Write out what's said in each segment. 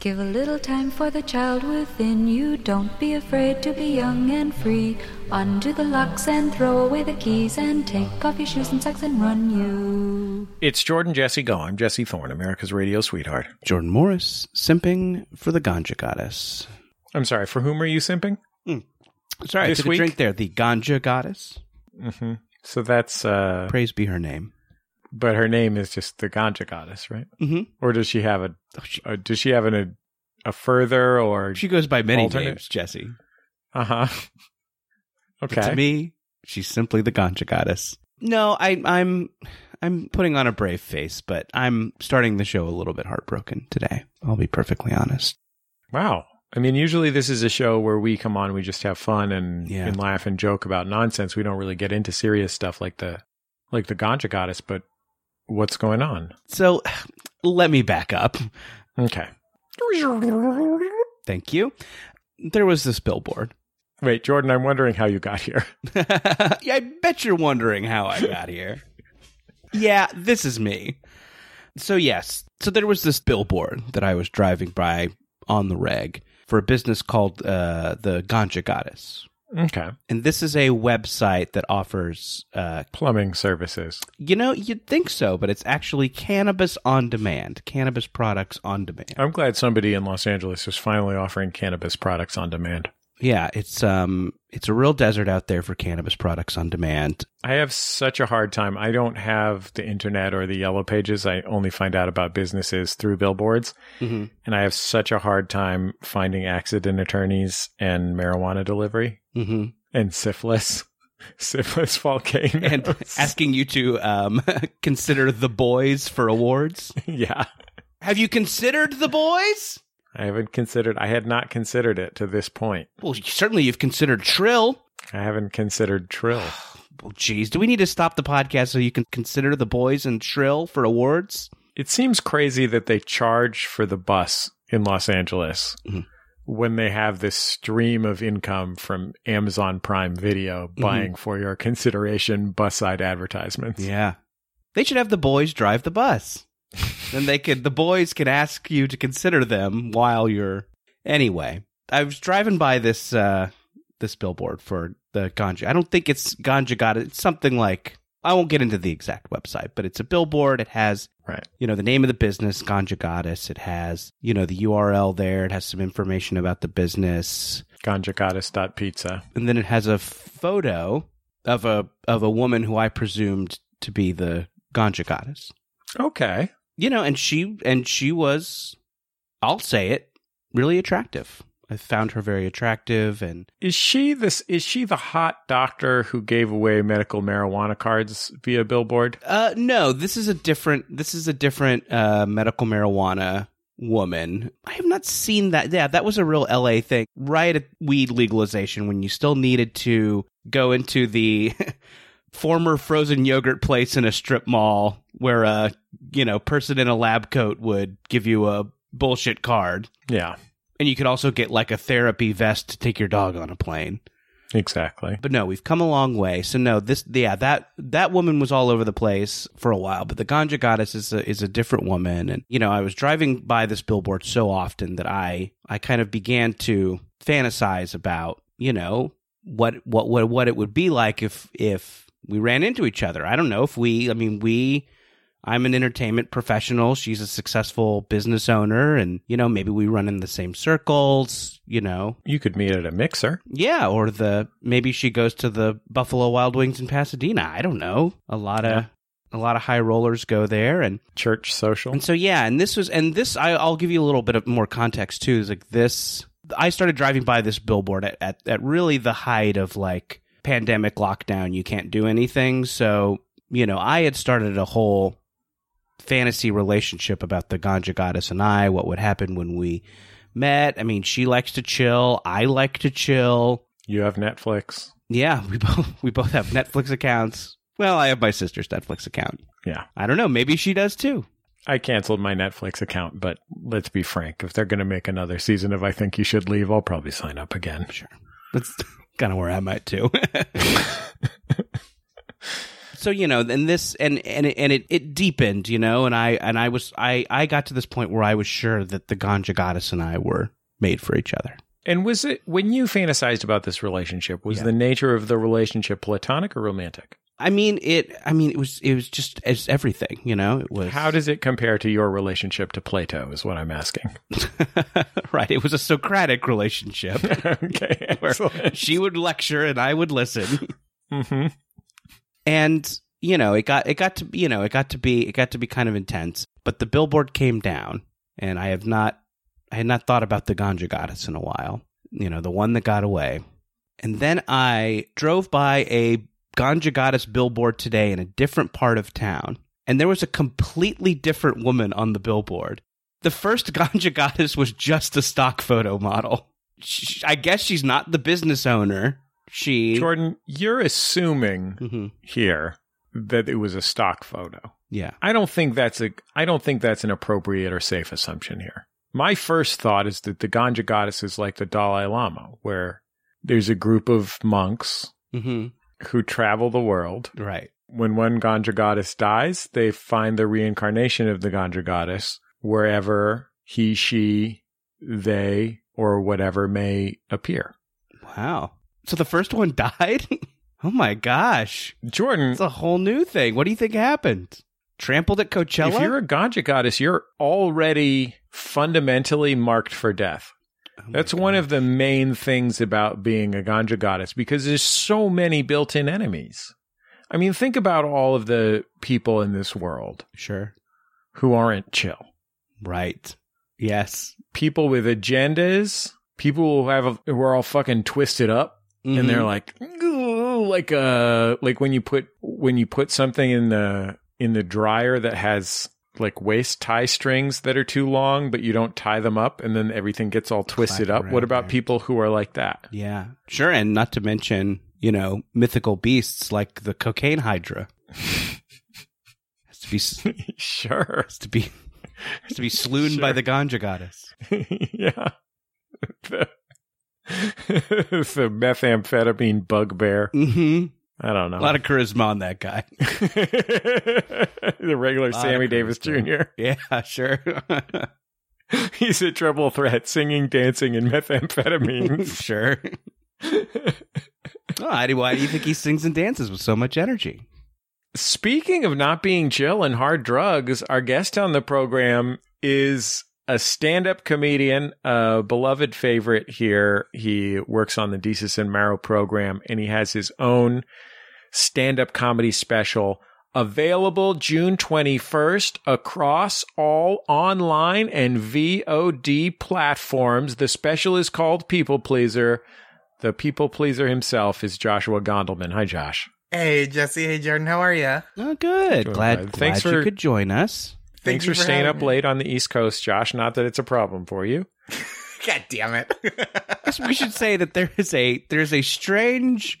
Give a little time for the child within you. Don't be afraid to be young and free. Undo the locks and throw away the keys and take off your shoes and socks and run you. It's Jordan Jesse Go. I'm Jesse Thorne, America's radio sweetheart. Jordan Morris, simping for the ganja goddess. I'm sorry, for whom are you simping? Sorry, This I took a week? drink there. The ganja goddess. hmm So that's, uh, Praise be her name. But her name is just the Ganja Goddess, right? Mm-hmm. Or does she have a, She, a does she have an, a, a further or, she goes by many Alternate- names, Jesse. uh huh. But Okay. to me, she's simply the ganja goddess. No, I, I'm I'm putting on a brave face, but I'm starting the show a little bit heartbroken today. I'll be perfectly honest. Wow. I mean, usually this is a show where we come on, we just have fun and, Yeah. and laugh and joke about nonsense. We don't really get into serious stuff like the, like the Ganja Goddess, but what's going on? So let me back up. Okay. Thank you. There was this billboard. Wait, Jordan, I'm wondering how you got here. yeah, I bet you're wondering how I got here. yeah, this is me. So yes, so there was this billboard that I was driving by on the reg for a business called uh, the Ganja Goddess, Okay. and this is a website that offers, uh, Plumbing services. you know, you'd think so, but it's actually cannabis on demand, cannabis products on demand. I'm glad somebody in Los Angeles is finally offering cannabis products on demand. Yeah, it's um, it's a real desert out there for cannabis products on demand. I have such a hard time. I don't have the internet or the yellow pages. I only find out about businesses through billboards. Mm-hmm. And I have such a hard time finding accident attorneys and marijuana delivery Mm-hmm. and syphilis. Syphilis volcanoes. and asking you to um, consider the boys for awards. yeah. Have you considered the boys? I haven't considered, I had not considered it to this point. Well, certainly you've considered Shrill. I haven't considered Shrill. Well, geez, do we need to stop the podcast so you can consider the boys and Shrill for awards? It seems crazy that they charge for the bus in Los Angeles Mhm. when they have this stream of income from Amazon Prime Video buying for your consideration bus side advertisements. Yeah, they should have the boys drive the bus. Then they could. The boys can ask you to consider them while you're. Anyway, I was driving by this uh this billboard for the ganja. I don't think it's ganja got it. It's something like I won't get into the exact website, but it's a billboard. It has Right. you know the name of the business, Ganja Goddess. It has you know the URL there. It has some information about the business, GanjaGoddess.pizza. and then it has a photo of a of a woman who I presumed to be the Ganja Goddess. Okay. You know, and she and she was, I'll say it, really attractive. I found her very attractive, and Is she this is she the hot doctor who gave away medical marijuana cards via billboard? uh, no, this is a different. This is a different uh, medical marijuana woman. I have not seen that. Yeah, that was a real LA thing. Right at weed legalization, when you still needed to go into the former frozen yogurt place in a strip mall, where a you know person in a lab coat would give you a bullshit card. Yeah, And you could also get like a therapy vest to take your dog on a plane. exactly. But no, we've come a long way. So no, this yeah, that that woman was all over the place for a while, but the Ganja Goddess is a is a different woman and you know, I was driving by this billboard so often that I I kind of began to fantasize about, you know, what what what what it would be like if if we ran into each other. I don't know if we I mean, we I'm an entertainment professional. She's a successful business owner and you know, maybe we run in the same circles, you know. You could meet at a mixer. Yeah, or the maybe she goes to the Buffalo Wild Wings in Pasadena. I don't know. A lot of a lot of high rollers go there, and Church social. and so yeah, and this was and this I, I'll give you a little bit of more context too. Is like this. I started driving by this billboard at, at at really the height of like pandemic lockdown. You can't do anything, so you know I had started a whole fantasy relationship about the ganja goddess and I. What would happen when we met? I mean, she likes to chill. I like to chill. You have Netflix. Yeah, we both we both have Netflix accounts. Well, I have my sister's Netflix account. Yeah. I don't know. Maybe she does too. I canceled my Netflix account, but let's be frank. If they're going to make another season of I Think You Should Leave, I'll probably sign up again. Sure. That's kind of where I'm at too. so you know, and this and and it, and it, it deepened, you know, and I and I was I I got to this point where I was sure that the ganja goddess and I were made for each other. And was it when you fantasized about this relationship? Was Yeah. the nature of the relationship platonic or romantic? I mean it. I mean it was it was just it's everything, you know. It was How does it compare to your relationship to Plato? Is what I'm asking. right. It was a Socratic relationship. okay, where excellent. she would lecture and I would listen. hmm and you know it got it got to be you know it got to be it got to be kind of intense but the billboard came down and i have not i had not thought about the ganja goddess in a while you know the one that got away and then i drove by a ganja goddess billboard today in a different part of town and there was a completely different woman on the billboard the first ganja goddess was just a stock photo model Sh- i guess she's not the business owner she Jordan, you're assuming Mhm. here that it was a stock photo. yeah I don't think that's a I don't think that's an appropriate or safe assumption here. My first thought is that the ganja goddess is like the Dalai Lama, where there's a group of monks hmm who travel the world. right When one ganja goddess dies, they find the reincarnation of the ganja goddess wherever he, she, they, or whatever may appear. Wow. So the first one died? oh my gosh. Jordan, It's a whole new thing. What do you think happened? Trampled at Coachella? if you're a ganja goddess, you're already fundamentally marked for death. Oh That's one of the main things about being a ganja goddess because there's so many built-in enemies. I mean, think about all of the people in this world Sure. who aren't chill. Right. Yes. People with agendas, people who have who are all fucking twisted up Mm-hmm. and they're like like uh like when you put when you put something in the in the dryer that has like waist tie strings that are too long but you don't tie them up and then everything gets all twisted up what about people who are like that Yeah. Sure. And not to mention, you know, mythical beasts like the cocaine hydra. has to be sure has to be has to be slewn by the ganja goddess. yeah the, the methamphetamine bugbear Mm-hmm. I don't know A lot of charisma on that guy. the regular sammy davis jr Yeah, sure. he's a triple threat singing dancing and methamphetamines sure. Why do, why do you think he sings and dances with so much energy? Speaking of not being chill and hard drugs, our guest on the program is a stand up comedian, a beloved favorite here. He works on the Desus and Mero program and he has his own stand up comedy special available June 21st across all online and VOD platforms. The special is called People Pleaser. The people pleaser himself is Joshua Gondelman. Hi, Josh. Hey, Jesse. Hey, Jordan. How are you? Oh, good. Doing glad, glad Thanks you for- could join us. Thanks you for, staying up me. late on the East Coast, Josh. Not that it's a problem for you. God damn it. we should say that there is a there's a strange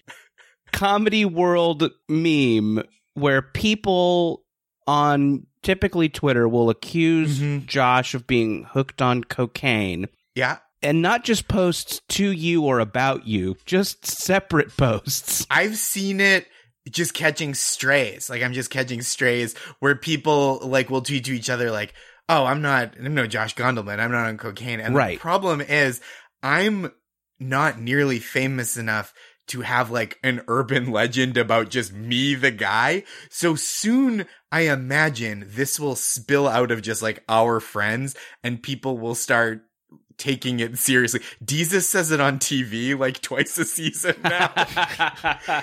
comedy world meme where people on typically Twitter will accuse Mhm. Josh of being hooked on cocaine yeah. and not just posts to you or about you, just separate posts. I've seen it just catching strays. Like I'm just catching strays where people like will tweet to each other like, "Oh, I'm not I'm no Josh Gondelman. I'm not on cocaine." And Right. the problem is I'm not nearly famous enough to have like an urban legend about just me the guy. So soon I imagine this will spill out of just like our friends and people will start taking it seriously. Desus says it on TV like twice a season now.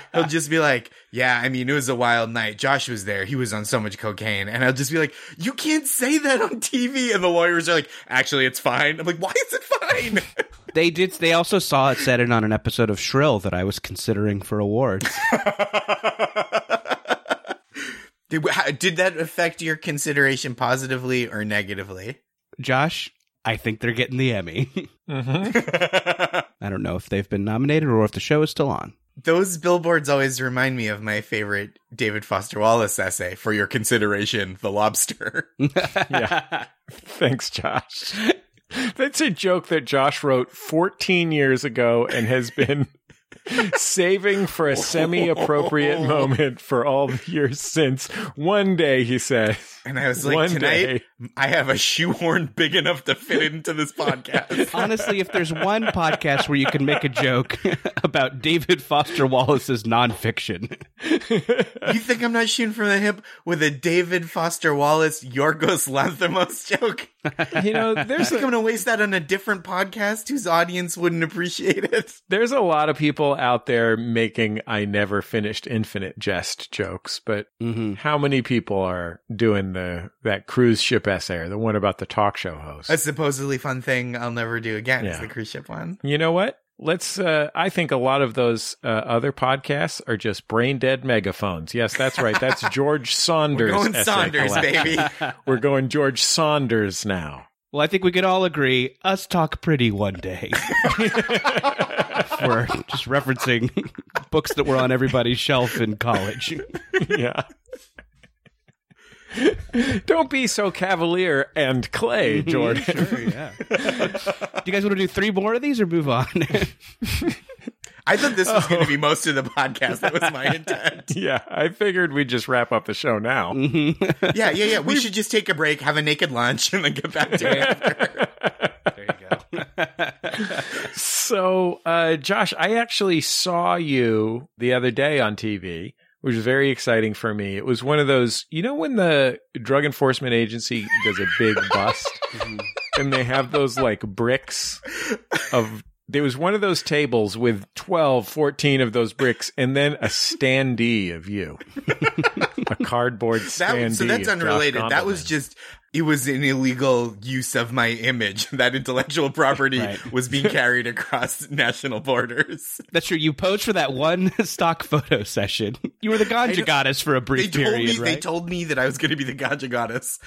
He'll just be like, Yeah, I mean, it was a wild night. Josh was there. He was on so much cocaine. And I'll just be like, You can't say that on TV. And the lawyers are like, Actually, it's fine. I'm like, Why is it fine? They did. They also saw it said it on an episode of Shrill that I was considering for awards. did, how- did that affect your consideration positively or negatively? Josh, I think they're getting the Emmy. Mm-hmm. I don't know if they've been nominated or if the show is still on. Those billboards always remind me of my favorite David Foster Wallace essay for your consideration, The Lobster. Yeah. Thanks, Josh. That's a joke that Josh wrote 14 years ago and has been saving for a semi-appropriate moment for all the years since. One day, he said. And I was like, One tonight day. I have a shoehorn big enough to fit into this podcast. Honestly, if there's one podcast where you can make a joke about David Foster Wallace's nonfiction, you think I'm not shooting from the hip with a David Foster Wallace Yorgos Lanthimos joke? You know, I there's think I'm gonna waste that on a different podcast whose audience wouldn't appreciate it. there's a lot of people out there making "I never finished Infinite" jest jokes, but Mhm. how many people are doing the that cruise ship essay or the one about the talk show host? A supposedly fun thing I'll never do again is Yeah. the cruise ship one. You know what? Let's. Uh, I think a lot of those uh, other podcasts are just brain dead megaphones. Yes, that's right. That's George Saunders. We're going essay Saunders, collection. baby. We're going George Saunders now. well, I think we can all agree us talk pretty one day. We're just referencing books that were on everybody's shelf in college. yeah. Don't be so Kavalier and Clay, Jordan. Sure, yeah. do you guys want to do three more of these or move on? I thought this was going to be most of the podcast. That was my intent. yeah, I figured we'd just wrap up the show now. Yeah, yeah, yeah. We should just take a break, have a naked lunch, and then get back to it after. there you go. So, uh, Josh, I actually saw you the other day on TV, which was very exciting for me. It was one of those, you know, when the Drug Enforcement Agency does a big bust mm-hmm. and they have those like bricks of. There was one of those tables with 12, 14 of those bricks, and then a standee of you. a cardboard That, standee. so that's unrelated. That was just it was an illegal use of my image. That intellectual property Right. was being carried across national borders. That's true. You posed for that one stock photo session. You were the ganja goddess for a They brief told period, me right? they told me that I was going to be the ganja goddess.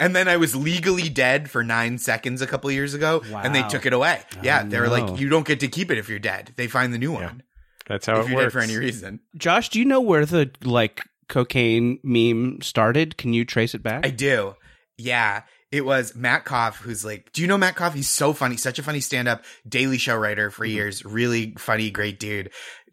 And then I was legally dead for nine seconds a couple years ago, and they took it away. yeah, they were no. like, "You don't get to keep it if you're dead." They find the new one That's how if it you're dead works. for any reason. Josh, do you know where the like cocaine meme started? Can you trace it back? I do. Yeah. It was Matt Koff, who's like, do you know Matt Koff? He's so funny, such a funny stand up Daily Show writer for mm-hmm. years. Really funny, great dude.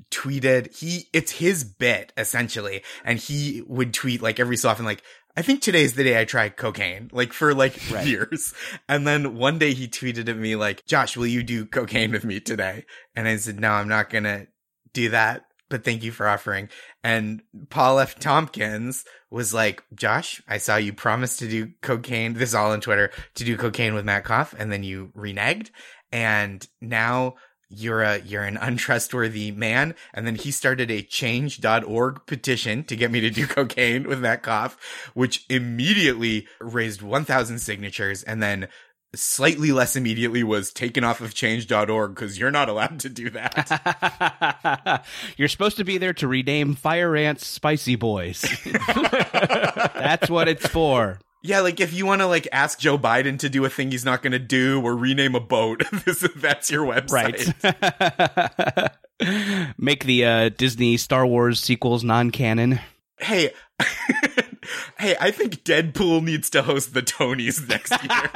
Tweeted, he, it's his bit essentially. And he would tweet like every so often, like, I think today's the day I tried cocaine, like for like Right. years. And then one day he tweeted at me like, Josh, will you do cocaine with me today? And I said, no, I'm not going to do that, but thank you for offering. And Paul F. Tompkins was like, Josh, I saw you promise to do cocaine. This is all on Twitter to do cocaine with Matt Koff, and then you reneged. And now you're a you're an untrustworthy man. And then he started a change.org petition to get me to do cocaine with Matt Koff, which immediately raised 1,000 signatures. And then slightly less immediately was taken off of change.org because you're not allowed to do that. You're supposed to be there to rename Fire Ants Spicy Boys. That's what it's for. Yeah, like if you want to like ask Joe Biden to do a thing he's not going to do or rename a boat, this that's your website. Right. Make the uh, Disney Star Wars sequels non-canon. Hey, hey, I think Deadpool needs to host the Tonys next year.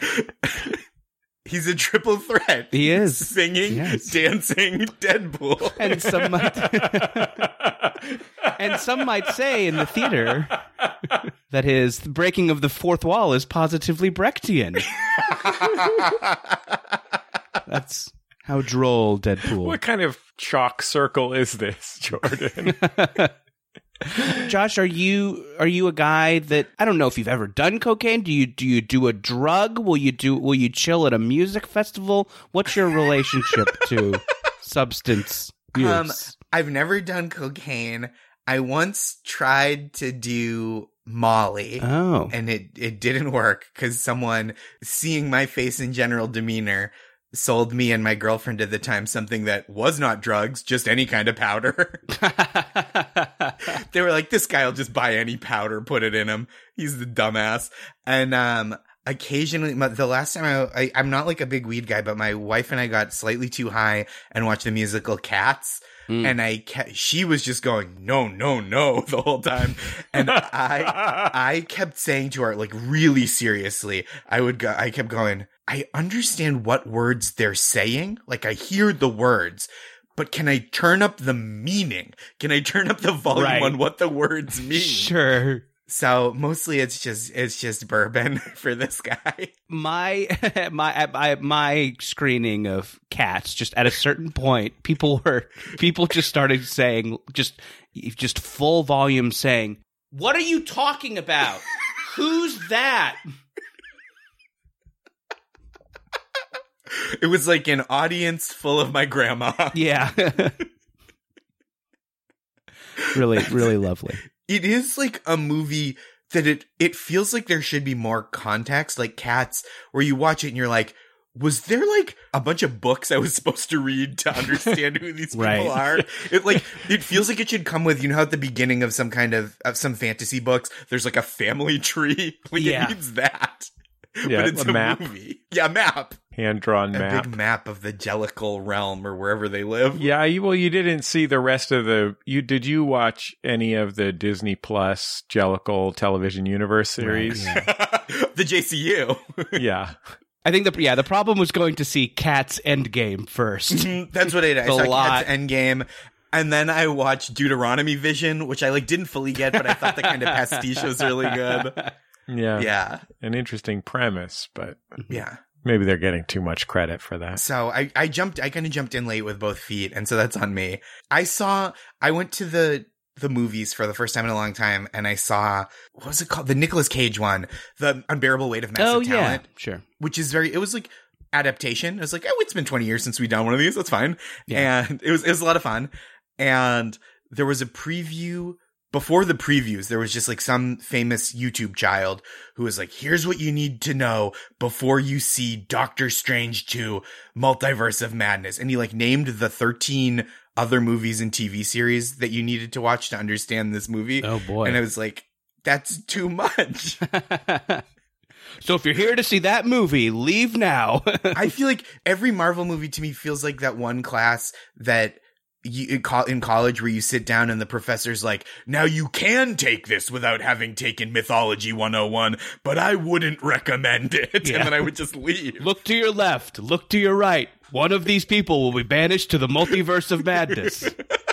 He's a triple threat. He is. singing, Yes. dancing, Deadpool. And some might, and some might say in the theater that his breaking of the fourth wall is positively Brechtian. That's how droll Deadpool. What kind of chalk circle is this, Jordan? Josh, are you are you a guy that I don't know if you've ever done cocaine? Do you do you do a drug? Will you do will you chill at a music festival? What's your relationship to substance use? Um, I've never done cocaine. I once tried to do Molly. oh. and it it didn't work because someone seeing my face and general demeanor sold me and my girlfriend at the time something that was not drugs just any kind of powder. They were like this guy will just buy any powder put it in him. He's the dumbass. And um occasionally the last time I, I i'm not like a big weed guy but my wife and i got slightly too high and watched the musical cats Mm. and i kept, she was just going no no no the whole time and i i kept saying to her like really seriously i would go i kept going i understand what words they're saying like i hear the words but can I turn up the meaning? Can I turn up the volume Right. on what the words mean? Sure. So mostly it's just it's just bourbon for this guy. My my my my screening of cats just at a certain point people were people just started saying just just full volume saying what are you talking about who's that It was like an audience full of my grandma. yeah really really lovely It is like a movie that it it feels like there should be more context, like Cats, where you watch it and you're like, was there like a bunch of books I was supposed to read to understand who these people Right. are? It like it feels like it should come with you know at the beginning of some kind of of some fantasy books there's like a family tree. Like Yeah. it needs that. Yeah, but it's a a, map. movie. Yeah, map. Hand drawn A map. big map of the Jellicle realm or wherever they live. Yeah, you, well, you didn't see the rest of the. You did you watch any of the Disney Plus Jellicle Television Universe series? Right, the JCU. yeah. I think the yeah the problem was going to see Cats Endgame first. Mhm, That's what I did. I The saw lot. Cats Endgame. And then I watched Deuteronomy Vision, which I like didn't fully get, but I thought the kind of pastiche was really good. yeah, Yeah, An interesting premise, but yeah. Maybe they're getting too much credit for that. So I, I jumped, I kind of jumped in late with both feet, and so that's on me. I saw, I went to the the movies for the first time in a long time, and I saw what was it called, the Nicolas Cage one, the Unbearable Weight of Massive oh yeah, Talent, sure. which is very, it was like adaptation. I was like, oh, it's been twenty years since we've done one of these. That's fine. Yeah. And it was it was a lot of fun. And there was a preview before the previews, there was just like some famous YouTube child who was like, here's what you need to know before you see Doctor Strange 2 Multiverse of Madness. And he like named the 13 other movies and TV series that you needed to watch to understand this movie. Oh boy. And I was like, that's too much. so if you're here to see that movie, leave now. I feel like every Marvel movie to me feels like that one class that you in college where you sit down and the professor's like, now you can take this without having taken Mythology 101, but I wouldn't recommend it. Yeah. And then I would just leave. look to your left, look to your right. One of these people will be banished to the multiverse of madness.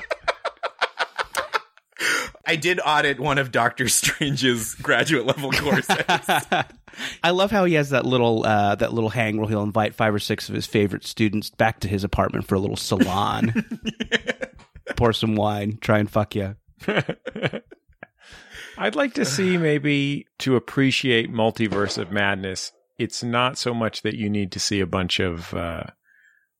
I did audit one of Doctor Strange's graduate level courses. I love how he has that little uh, that little hang where he'll invite five or six of his favorite students back to his apartment for a little salon, pour some wine, try and fuck you. I'd like to see maybe to appreciate Multiverse of Madness. It's not so much that you need to see a bunch of uh,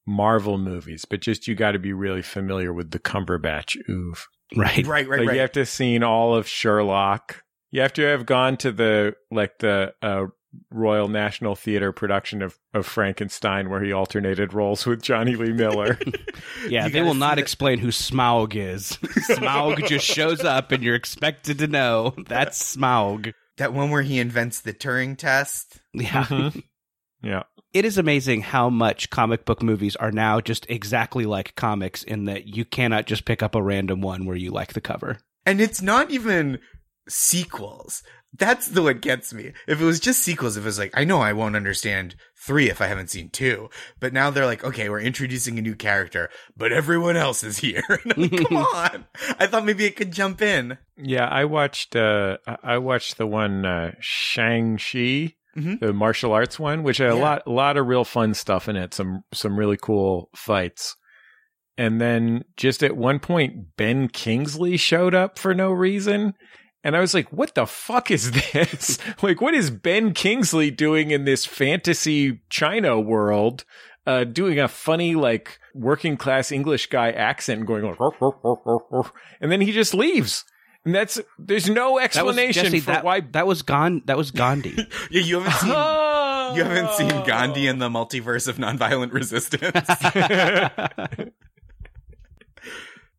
Marvel movies, but just you got to be really familiar with the Cumberbatch oof. Right. right, right, like right. you have to have seen all of Sherlock. You have to have gone to the like the uh, Royal National Theater production of, of Frankenstein where he alternated roles with Jonny Lee Miller. Yeah, You they will not explain who Smaug is. Smaug just shows up and you're expected to know that's Smaug. that one where he invents the Turing test. Yeah. Mhm. yeah. It is amazing how much comic book movies are now just exactly like comics in that you cannot just pick up a random one where you like the cover. And it's not even sequels. That's the what gets me. If it was just sequels, if it was like, I know I won't understand three if I haven't seen two, but now they're like, okay, we're introducing a new character, but everyone else is here. And I'm like, Come on. I thought maybe it could jump in. Yeah, I watched uh I- I watched the one uh Shang-Chi, Mhm. the martial arts one, which had a lot a lot of real fun stuff in it, some some really cool fights. And then just at one point Ben Kingsley showed up for no reason. And I was like, what the fuck is this? like, what is Ben Kingsley doing in this fantasy China world? Uh, doing a funny, like, working class English guy accent and going like, and then he just leaves. And that's, there's no That was explanation Jesse, for that, why. that was Gan- that was Gandhi. Yeah, you haven't seen, Oh! you haven't seen Gandhi in the multiverse of nonviolent resistance.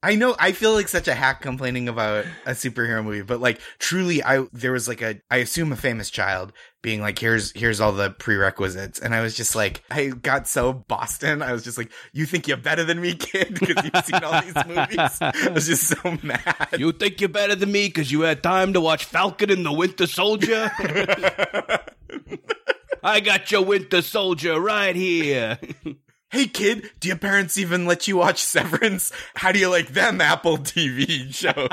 I know I feel like such a hack complaining about a superhero movie, but like truly I there was like a I assume a famous child being like here's here's all the prerequisites and I was just like I got so Boston. I was just like you think you're better than me, kid, because you've seen all these movies. I was just so mad. You think you're better than me because you had time to watch Falcon and the Winter Soldier? I got your Winter Soldier right here. Hey kid, do your parents even let you watch Severance? How do you like them Apple TV shows?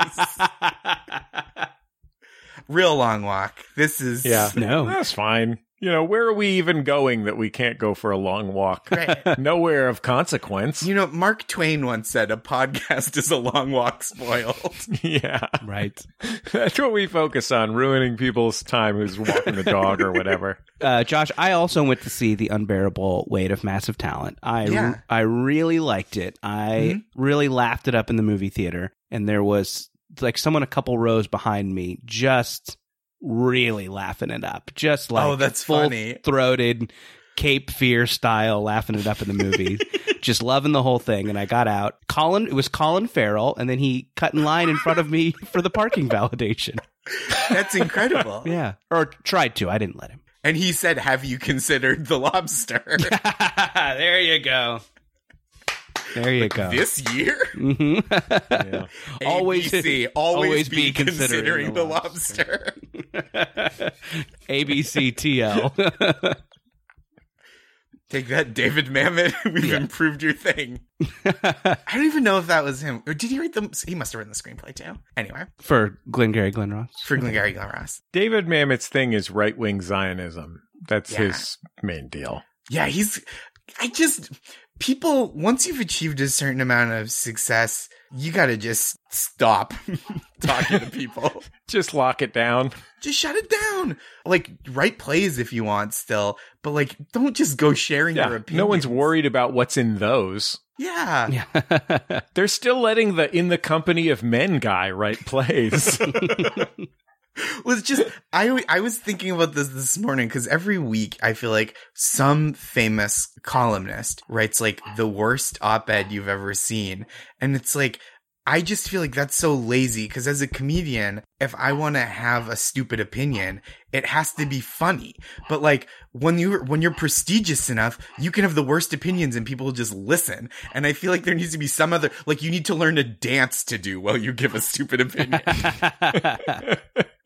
Real long walk. This is Yeah. No. That's fine. You know, where are we even going that we can't go for a long walk? Right. Nowhere of consequence. You know, Mark Twain once said a podcast is a long walk spoiled. yeah. Right. That's what we focus on, ruining people's time who's walking the dog or whatever. Uh, Josh, I also went to see The Unbearable Weight of Massive Talent. I Yeah. I really liked it. I really laughed it up in the movie theater, and there was like someone a couple rows behind me just really laughing it up, just oh, like Oh, that's full funny. throated Cape Fear style, laughing it up in the movie, just loving the whole thing. And I got out. Colin, it was Colin Farrell, and then he cut in line in front of me for the parking validation. That's incredible. Yeah, or tried to. I didn't let him. And he said, Have you considered the lobster? there you go. There you go. this year? Mhm. Yeah. Always- ABC, always, always be, be considering, considering the the lobster. ABCTL. Take that, David Mamet. We've Yeah. improved your thing. I don't even know if that was him. Or did he write the he must have written the screenplay too. Anyway, For Glengarry Glen Ross. for Glengarry Glen Ross. David Mamet's thing is right wing Zionism. That's Yeah. his main deal. Yeah, he's I just people once you've achieved a certain amount of success, you gotta just stop talking to people. Just lock it down. just shut it down. Like write plays if you want still, but like don't just go sharing your Yeah. opinions. No one's worried about what's in those. Yeah. Yeah. They're still letting the in the company of men guy write plays. was just I I was thinking about this this morning because every week I feel like some famous columnist writes like the worst op-ed you've ever seen, and it's like I just feel like that's so lazy because as a comedian, if I want to have a stupid opinion, it has to be funny. But like when you when you're prestigious enough, you can have the worst opinions and people will just listen. And I feel like there needs to be some other like you need to learn a dance to do while you give a stupid opinion.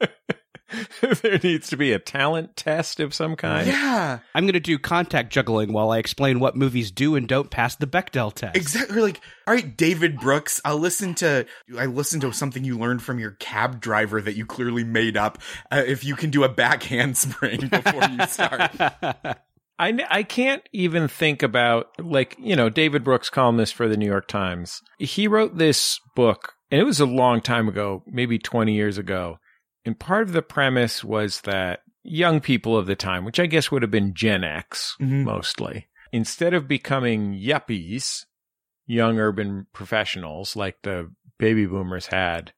there needs to be a talent test of some kind. yeah. I'm going to do contact juggling while I explain what movies do and don't pass the Bechdel test. Exactly. Like, all right, David Brooks, I'll listen to, I listen to something you learned from your cab driver that you clearly made up. Uh, if you can do a back handspring before you start. I, I can't even think about like you know David Brooks columnist for the New York Times. He wrote this book, and it was a long time ago, maybe twenty years ago. And part of the premise was that young people of the time, which I guess would have been Gen X Mhm. mostly, instead of becoming yuppies, young urban professionals like the baby boomers had,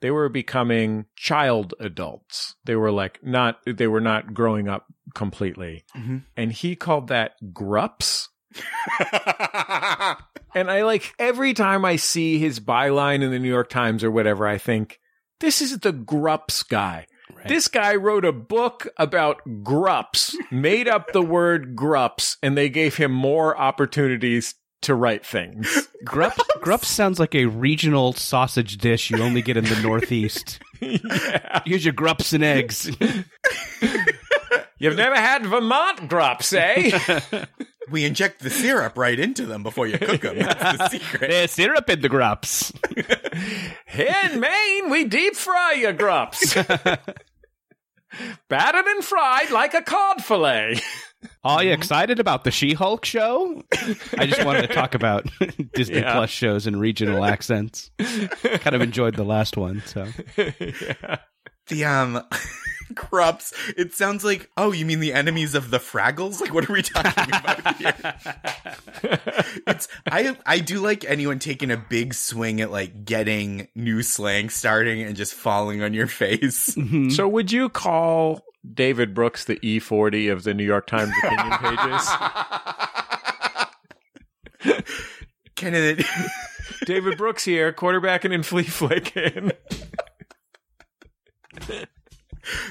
they were becoming child adults. They were like not they were not growing up completely. Mhm. And he called that grups. And I like every time I see his byline in the New York Times or whatever, I think, this is the grups guy. Right. This guy wrote a book about grups, made up the word grups, and they gave him more opportunities to write things. Grups, Grups sounds like a regional sausage dish you only get in the Northeast. yeah. Here's your grups and eggs. You've never had Vermont grups, eh? We inject the syrup right into them before you cook them. That's the secret. There's syrup in the grubs. In Maine, we deep fry your grubs. Battered and fried like a cod fillet. Are you excited about the She-Hulk show? I just wanted to talk about Disney Yeah. Plus shows and regional accents. kind of enjoyed the last one, so The, um, Krups, it sounds like, oh, you mean the enemies of the Fraggles? Like, what are we talking about here? it's I I do like anyone taking a big swing at like getting new slang starting and just falling on your face. So, would you call David Brooks the E40 of the New York Times opinion pages? Candidate David Brooks here, quarterbacking and flea flicking.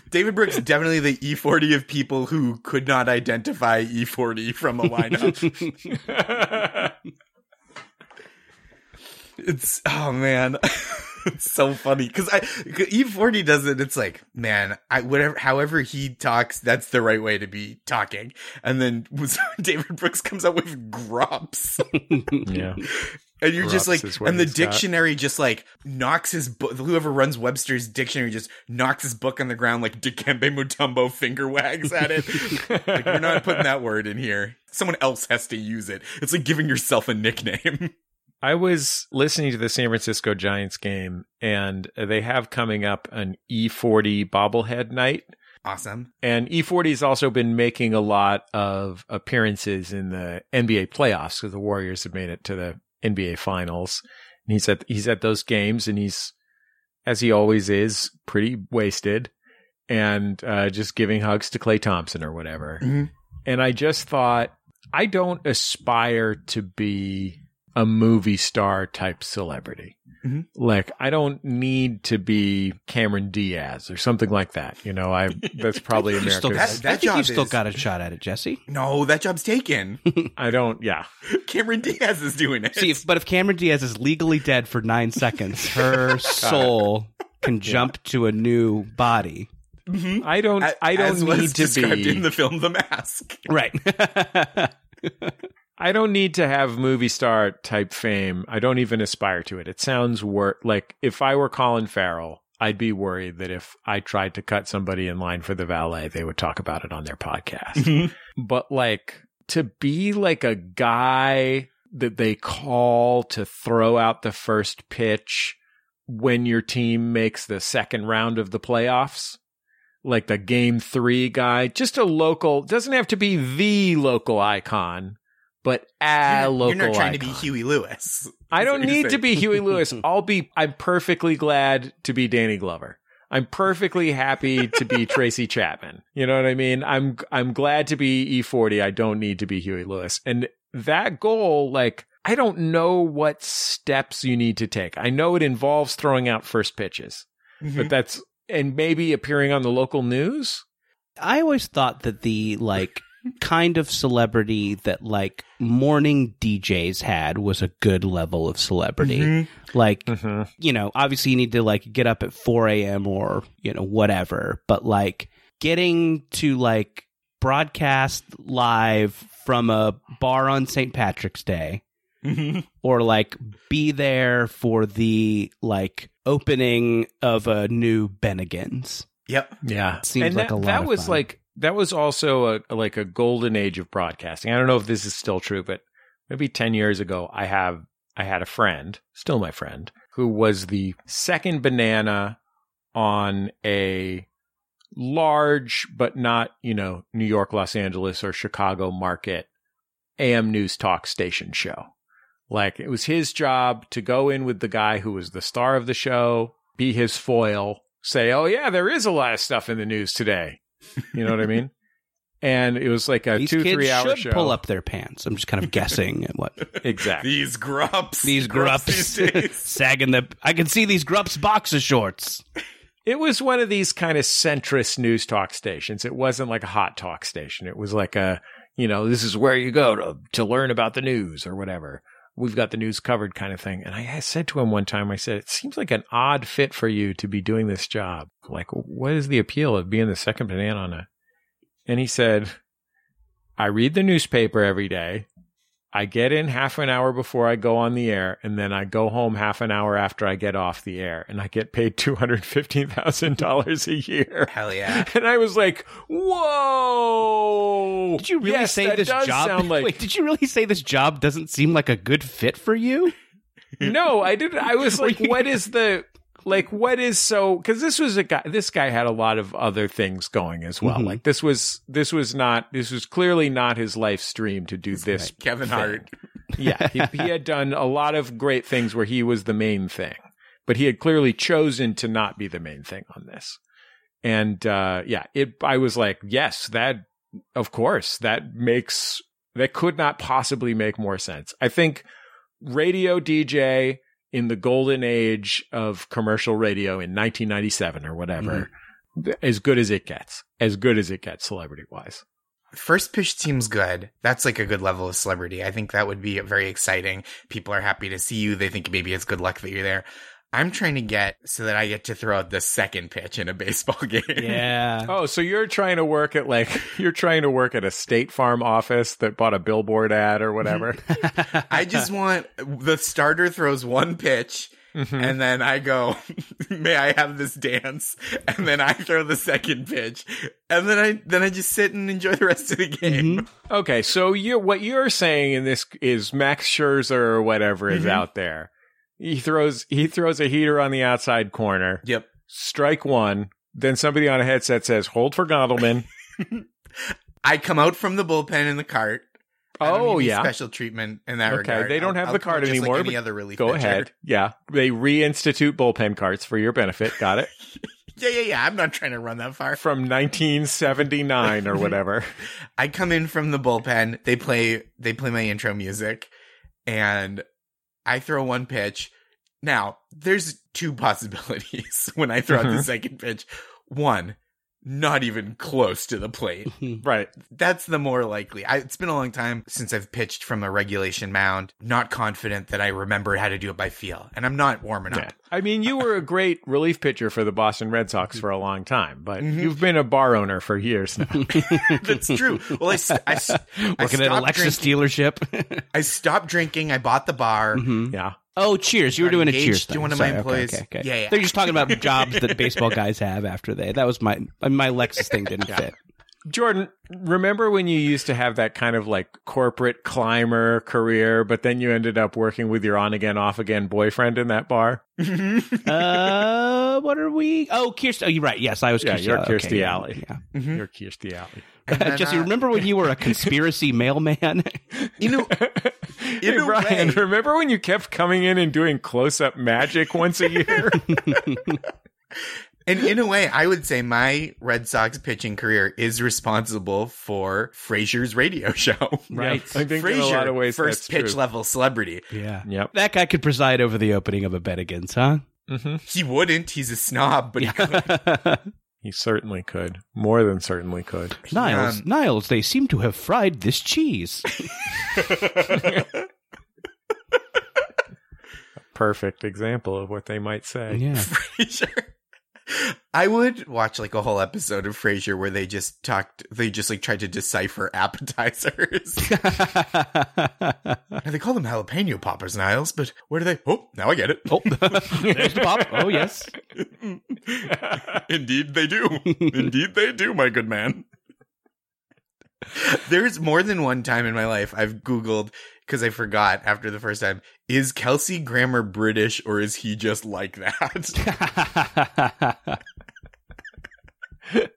David Brooks definitely the E40 of people who could not identify E40 from a lineup. it's oh man. it's so funny because I E40 does it. It's like, man, I whatever, however he talks, that's the right way to be talking. And then David Brooks comes out with grops. yeah, and you're just like, and the he's got. dictionary just like knocks his book. Whoever runs Webster's dictionary just knocks his book on the ground like Dikembe Mutombo finger wags at it. like, we're not putting that word in here. Someone else has to use it. It's like giving yourself a nickname. I was listening to the San Francisco Giants game, and they have coming up an E40 bobblehead night. awesome. And E40 has also been making a lot of appearances in the NBA playoffs because the Warriors have made it to the NBA finals. And he's at he's at those games and he's as he always is, pretty wasted and uh, just giving hugs to Klay Thompson or whatever. Mhm. And I just thought I don't aspire to be a movie star type celebrity. Mhm. Like I don't need to be Cameron Diaz or something like that. You know, I that's probably You still America's. got, That I think you job still is- got a shot at it, Jesse. No, that job's taken. I don't. Yeah, Cameron Diaz is doing it. See, if, but if Cameron Diaz is legally dead for nine seconds, her soul can jump to a new body. Mhm. I don't. A- I don't as was need to described be. in the film The Mask. Right. I don't need to have movie star type fame. I don't even aspire to it. It sounds wor- like if I were Colin Farrell, I'd be worried that if I tried to cut somebody in line for the valet, they would talk about it on their podcast. Mm-hmm. but like to be like a guy that they call to throw out the first pitch when your team makes the second round of the playoffs like the game three guy just a local doesn't have to be the local icon but a you're, local you're not trying icon. to be Huey Lewis. I don't That's what need to be Huey Lewis. I'll be. I'm perfectly glad to be Danny Glover. I'm perfectly happy to be Tracy Chapman. You know what I mean? I'm I'm glad to be E40. I don't need to be Huey Lewis. And that goal, like, I don't know what steps you need to take. I know it involves throwing out first pitches, Mhm. but that's and maybe appearing on the local news. I always thought that the like kind of celebrity that like morning DJs had was a good level of celebrity. Mhm. Like, Mm-hmm. you know, obviously you need to like get up at 4 a.m. or, you know, whatever, but like getting to like broadcast live from a bar on St. Patrick's Day Mhm. or like be there for the like opening of a new Bennigan's. Yep. Yeah, Seems and like that, a lot That of was fun. like that was also a like a golden age of broadcasting. I don't know if this is still true, but maybe ten years ago, I have I had a friend, still my friend, who was the second banana on a large but not you know New York, Los Angeles, or Chicago market AM news talk station show. Like it was his job to go in with the guy who was the star of the show, be his foil, say, "Oh yeah, there is a lot of stuff in the news today." You know what I mean? And it was like a These two kids three hour should show. pull up their pants. I'm just kind of guessing at what exactly. These grups. these Grups grups these days. sagging the. I can see these grups boxer shorts. It was one of these kind of centrist news talk stations. It wasn't like a hot talk station. It was like a, you know, this is where you go to to learn about the news or whatever. We've got the news covered kind of thing. And I, said to him one time, I said, it seems like an odd fit for you to be doing this job. Like, what is the appeal of being the second banana on a? And he said, I read the newspaper every day. I get in half an hour before I go on the air, and then I go home half an hour after I get off the air, and I get paid two hundred fifteen thousand dollars a year. Hell yeah. And I was like, "Whoa!" Did you really Yes, say this job? Like Wait, did you really say this job doesn't seem like a good fit for you? no, I didn't. I was like, "What is the like? What is so?" Because this was a guy. This guy had a lot of other things going as well. Mhm. Like this was this was not this was clearly not his life stream to do this. Kevin thing. Hart. yeah, he, he had done a lot of great things where he was the main thing, but he had clearly chosen to not be the main thing on this. And uh, yeah, it. I was like, yes, that of course that makes that could not possibly make more sense. I think radio DJ in the golden age of commercial radio in 1997 or whatever. Mm-hmm. th- As good as it gets, as good as it gets, celebrity wise. First pitch seems good. That's like a good level of celebrity. I think that would be very exciting. People are happy to see you. They think maybe it's good luck that you're there. I'm trying to get so that I get to throw out the second pitch in a baseball game. Yeah. Oh, so you're trying to work at like you're trying to work at a State Farm office that bought a billboard ad or whatever. I just want the starter throws one pitch Mhm. and then I go, may I have this dance? And then I throw the second pitch. And then I then I just sit and enjoy the rest of the game. Okay, so you what you're saying in this is Max Scherzer or whatever is Mhm. out there. He throws he throws a heater on the outside corner. Yep. Strike one. Then somebody on a headset says, "Hold for Gondelman." I come out from the bullpen in the cart. Oh yeah. special treatment in that Okay, regard. they don't I'll- have I'll the cart just anymore, Like any other relief Go pitcher. ahead. Yeah, they reinstitute bullpen carts for your benefit. Got it. Yeah, yeah, yeah. I'm not trying to run that far. From 1979 or whatever. I come in from the bullpen. They play they play my intro music, and I throw one pitch. Now there's two possibilities when I throw out the Mhm. second pitch. One, not even close to the plate. right. That's the more likely. I, it's been a long time since I've pitched from a regulation mound. Not confident that I remember how to do it by feel, and I'm not warming Yeah. up. I mean, you were a great relief pitcher for the Boston Red Sox for a long time, but Mhm. you've been a bar owner for years now. That's true. Well, I, s- I s- I Working at a stopped Lexus drinking. dealership. I stopped drinking. I bought the bar. Mhm. yeah. Oh, cheers! You were doing a engaged cheers to thing. one of my Sorry, okay, employees. Okay, okay. Yeah, yeah. They're just talking about jobs that baseball guys have after they. That was my my Lexus thing didn't Yeah. fit. Jordan, remember when you used to have that kind of like corporate climber career, but then you ended up working with your on again, off again boyfriend in that bar? uh, what are we? Oh, Kirstie. Oh, you're right. Yes, I was. Yeah, Kirstie. you're Okay, Kirstie yeah, Alley. Yeah. Mhm. You're Kirstie Alley. And then, Jesse, uh, remember when you were a conspiracy mailman? You know, hey, a Brian, way- remember when you kept coming in and doing close up magic once a year? And in a way, I would say my Red Sox pitching career is responsible for Frasier's radio show. Right. Yes, I think in a lot of ways first that's pitch true. level celebrity. yeah. Yep. That guy could preside over the opening of a bet against, huh? hmm He wouldn't. He's a snob, but he could. He certainly could. More than certainly could. Niles, Um, Niles, they seem to have fried this cheese. Perfect example of what they might say. yeah. Frasier. I would watch like a whole episode of Frasier where they just talked, they just like tried to decipher appetizers. Now, they call them jalapeno poppers, Niles, but where do they? Oh, now I get it. oh, there's the pop. Oh, yes. Indeed, they do. Indeed, they do, my good man. There's more than one time in my life I've Googled because I forgot after the first time is Kelsey Grammer British or is he just like that?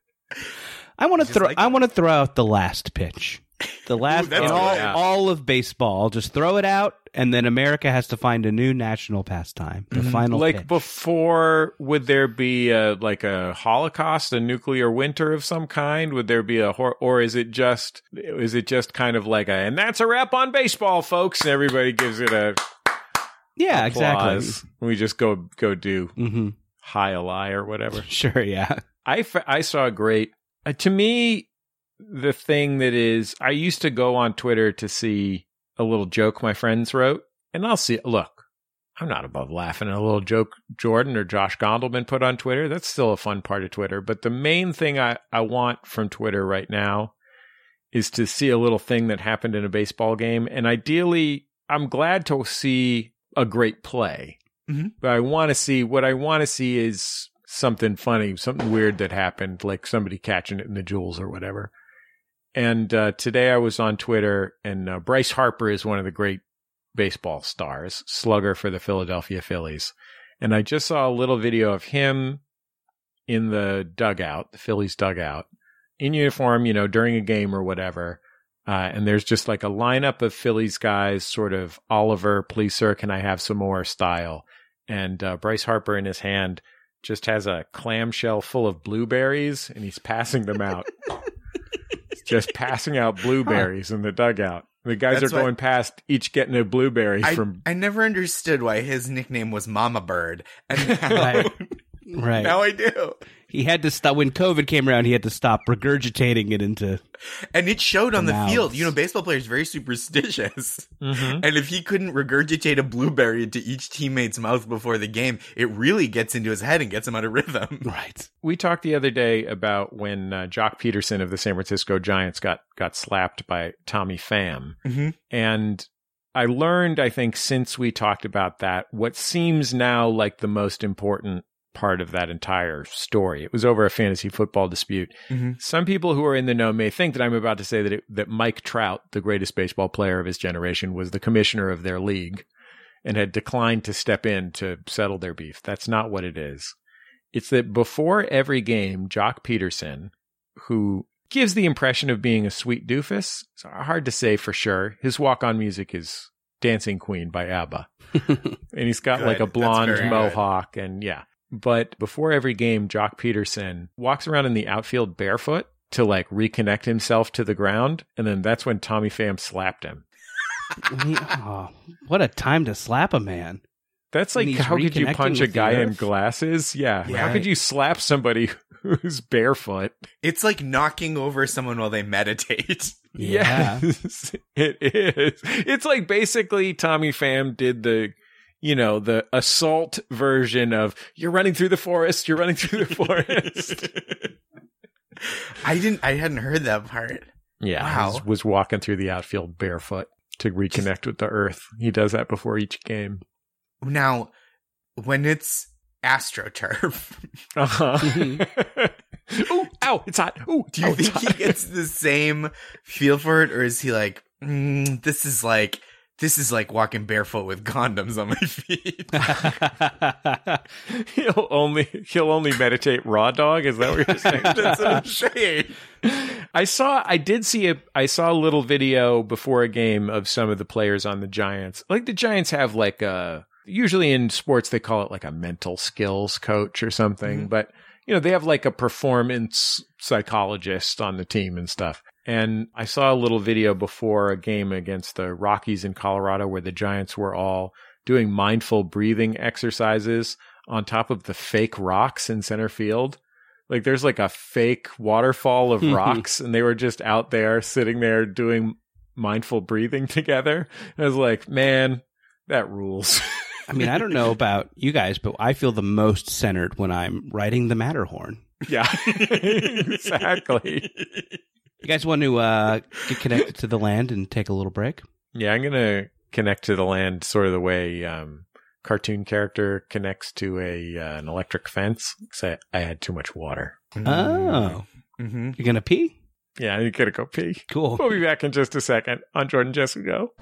I want to throw. like I want to throw out the last pitch. The last that's in good. all, Yeah. all of baseball. Just throw it out, and then America has to find a new national pastime. The Mhm. final like pitch. before would there be a like a holocaust a nuclear winter of some kind would there be a hor- or is it just is it just kind of like a and that's a wrap on baseball folks and everybody gives it a yeah, applause. exactly. we just go go do hmm high a lie or whatever Sure. Yeah. I, f- I saw a great uh, to me the thing that is I used to go on Twitter to see a little joke my friends wrote and I'll see look I'm not above laughing at a little joke Jordan or Josh Gondelman put on Twitter that's still a fun part of Twitter but the main thing I I want from Twitter right now is to see a little thing that happened in a baseball game and ideally I'm glad to see a great play Mhm. but I want to see what I want to see is something funny, something weird that happened, like somebody catching it in the jewels or whatever. And uh, today I was on Twitter, and uh, Bryce Harper is one of the great baseball stars, slugger for the Philadelphia Phillies. And I just saw a little video of him in the dugout, the Phillies dugout, in uniform, you know, during a game or whatever. Uh, and there's just like a lineup of Phillies guys, sort of Oliver, please sir, can I have some more style? And uh, Bryce Harper in his hand just has a clamshell full of blueberries and he's passing them out. He's just passing out blueberries in the dugout. The guys That's are going past, each getting a blueberry I, from. I never understood why his nickname was Mama Bird, and now, Right. Right. now I do. He had to stop when COVID came around. He had to stop regurgitating it into. And it showed on the Mouths. field. You know, baseball players very superstitious. Mhm. And if he couldn't regurgitate a blueberry into each teammate's mouth before the game, it really gets into his head and gets him out of rhythm. Right. We talked the other day about when uh, Joc Pederson of the San Francisco Giants got got slapped by Tommy Pham, Mhm. and I learned, I think, since we talked about that, what seems now like the most important part of that entire story. It was over a fantasy football dispute. Mhm. Some people who are in the know may think that I'm about to say that it, that Mike Trout, the greatest baseball player of his generation, was the commissioner of their league and had declined to step in to settle their beef. That's not what it is. It's that before every game, Joc Pederson, who gives the impression of being a sweet doofus, it's hard to say for sure. His walk on music is Dancing Queen by ABBA. and he's got Good. like a blonde very good. mohawk and yeah. But before every game, Joc Pederson walks around in the outfield barefoot to like reconnect himself to the ground. And then that's when Tommy Pham slapped him. He- oh, what a time to slap a man. That's like, how could you punch a guy in glasses? Yeah. Yeah. How could you slap somebody who's barefoot? It's like knocking over someone while they meditate. Yeah. Yes, it is. It's like basically Tommy Pham did the, you know, the assault version of you're running through the forest, you're running through the forest. I didn't. I hadn't heard that part. yeah. Wow. Was, was walking through the outfield barefoot to reconnect with the earth. He does that before each game. Now, when it's astroturf, Uh-huh. Ooh, ow, it's hot. Ooh, do you think he gets the same feel for it, or is he like, mm, this is like, this is like walking barefoot with condoms on my feet? he'll only he'll only meditate raw dog. Is that what you're saying? That's what I'm saying. I saw I did see a I saw a little video before a game of some of the players on the Giants. Like the Giants have like a usually in sports they call it like a mental skills coach or something, mm-hmm. but you know, they have like a performance psychologist on the team and stuff. And I saw a little video before a game against the Rockies in Colorado where the Giants were all doing mindful breathing exercises on top of the fake rocks in center field. Like there's like a fake waterfall of rocks and they were just out there sitting there doing mindful breathing together. And I was like, man, that rules. I mean, I don't know about you guys, but I feel the most centered when I'm riding the Matterhorn. Yeah, exactly. You guys want to uh, get connected to the land and take a little break? Yeah, I'm gonna connect to the land sort of the way um, cartoon character connects to a uh, an electric fence. 'cause I, I had too much water. Oh, hmm you're gonna pee? Yeah, I gotta go pee. Cool. We'll be back in just a second on Jordan Jesse Go.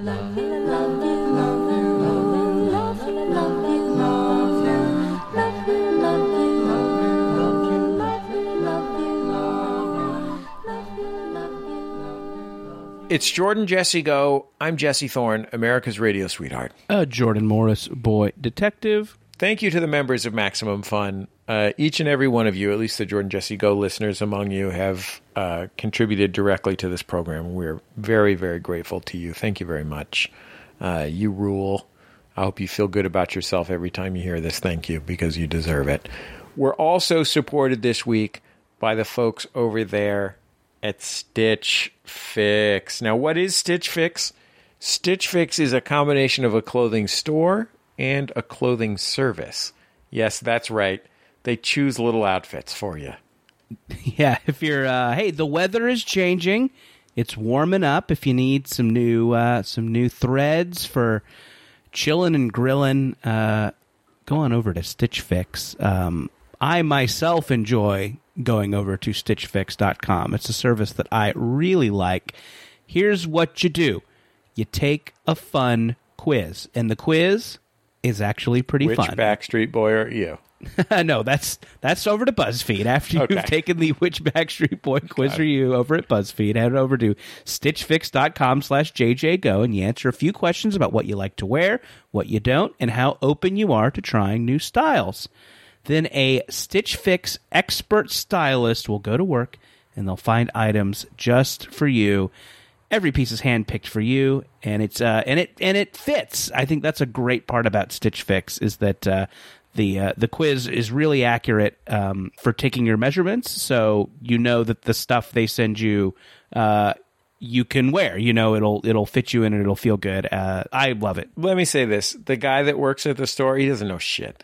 It's Jordan Jesse Go. I'm Jesse Thorne, America's radio sweetheart. Uh, Jordan Morris, boy detective. Thank you to the members of Maximum Fun. Uh, each and every one of you, at least the Jordan Jesse Go listeners among you, have uh, contributed directly to this program. We're very, very grateful to you. Thank you very much. Uh, you rule. I hope you feel good about yourself every time you hear this. Thank you, because you deserve it. We're also supported this week by the folks over there at Stitch Fix. Now, what is Stitch Fix? Stitch Fix is a combination of a clothing store and a clothing service. Yes, that's right. They choose little outfits for you. Yeah, if you're uh, hey, the weather is changing. It's warming up. If you need some new uh, some new threads for chilling and grilling, uh, go on over to Stitch Fix. Um, I myself enjoy going over to StitchFix.com. It's a service that I really like. Here's what you do: you take a fun quiz, and the quiz is actually pretty fun. Which fun. Backstreet Boy are you? no, that's that's over to BuzzFeed. After you've taken the Which Backstreet Boy quiz review over at BuzzFeed, head over to stitchfix.com slash jjgo and you answer a few questions about what you like to wear, what you don't, and how open you are to trying new styles. Then a Stitch Fix expert stylist will go to work and they'll find items just for you. every piece is handpicked for you, and it's uh, and it and it fits. I think that's a great part about Stitch Fix is that uh, the uh, the quiz is really accurate um, for taking your measurements, so you know that the stuff they send you. Uh, you can wear, you know, it'll it'll fit you and it'll feel good. Uh, I love it. Let me say this: the guy that works at the store, he doesn't know shit.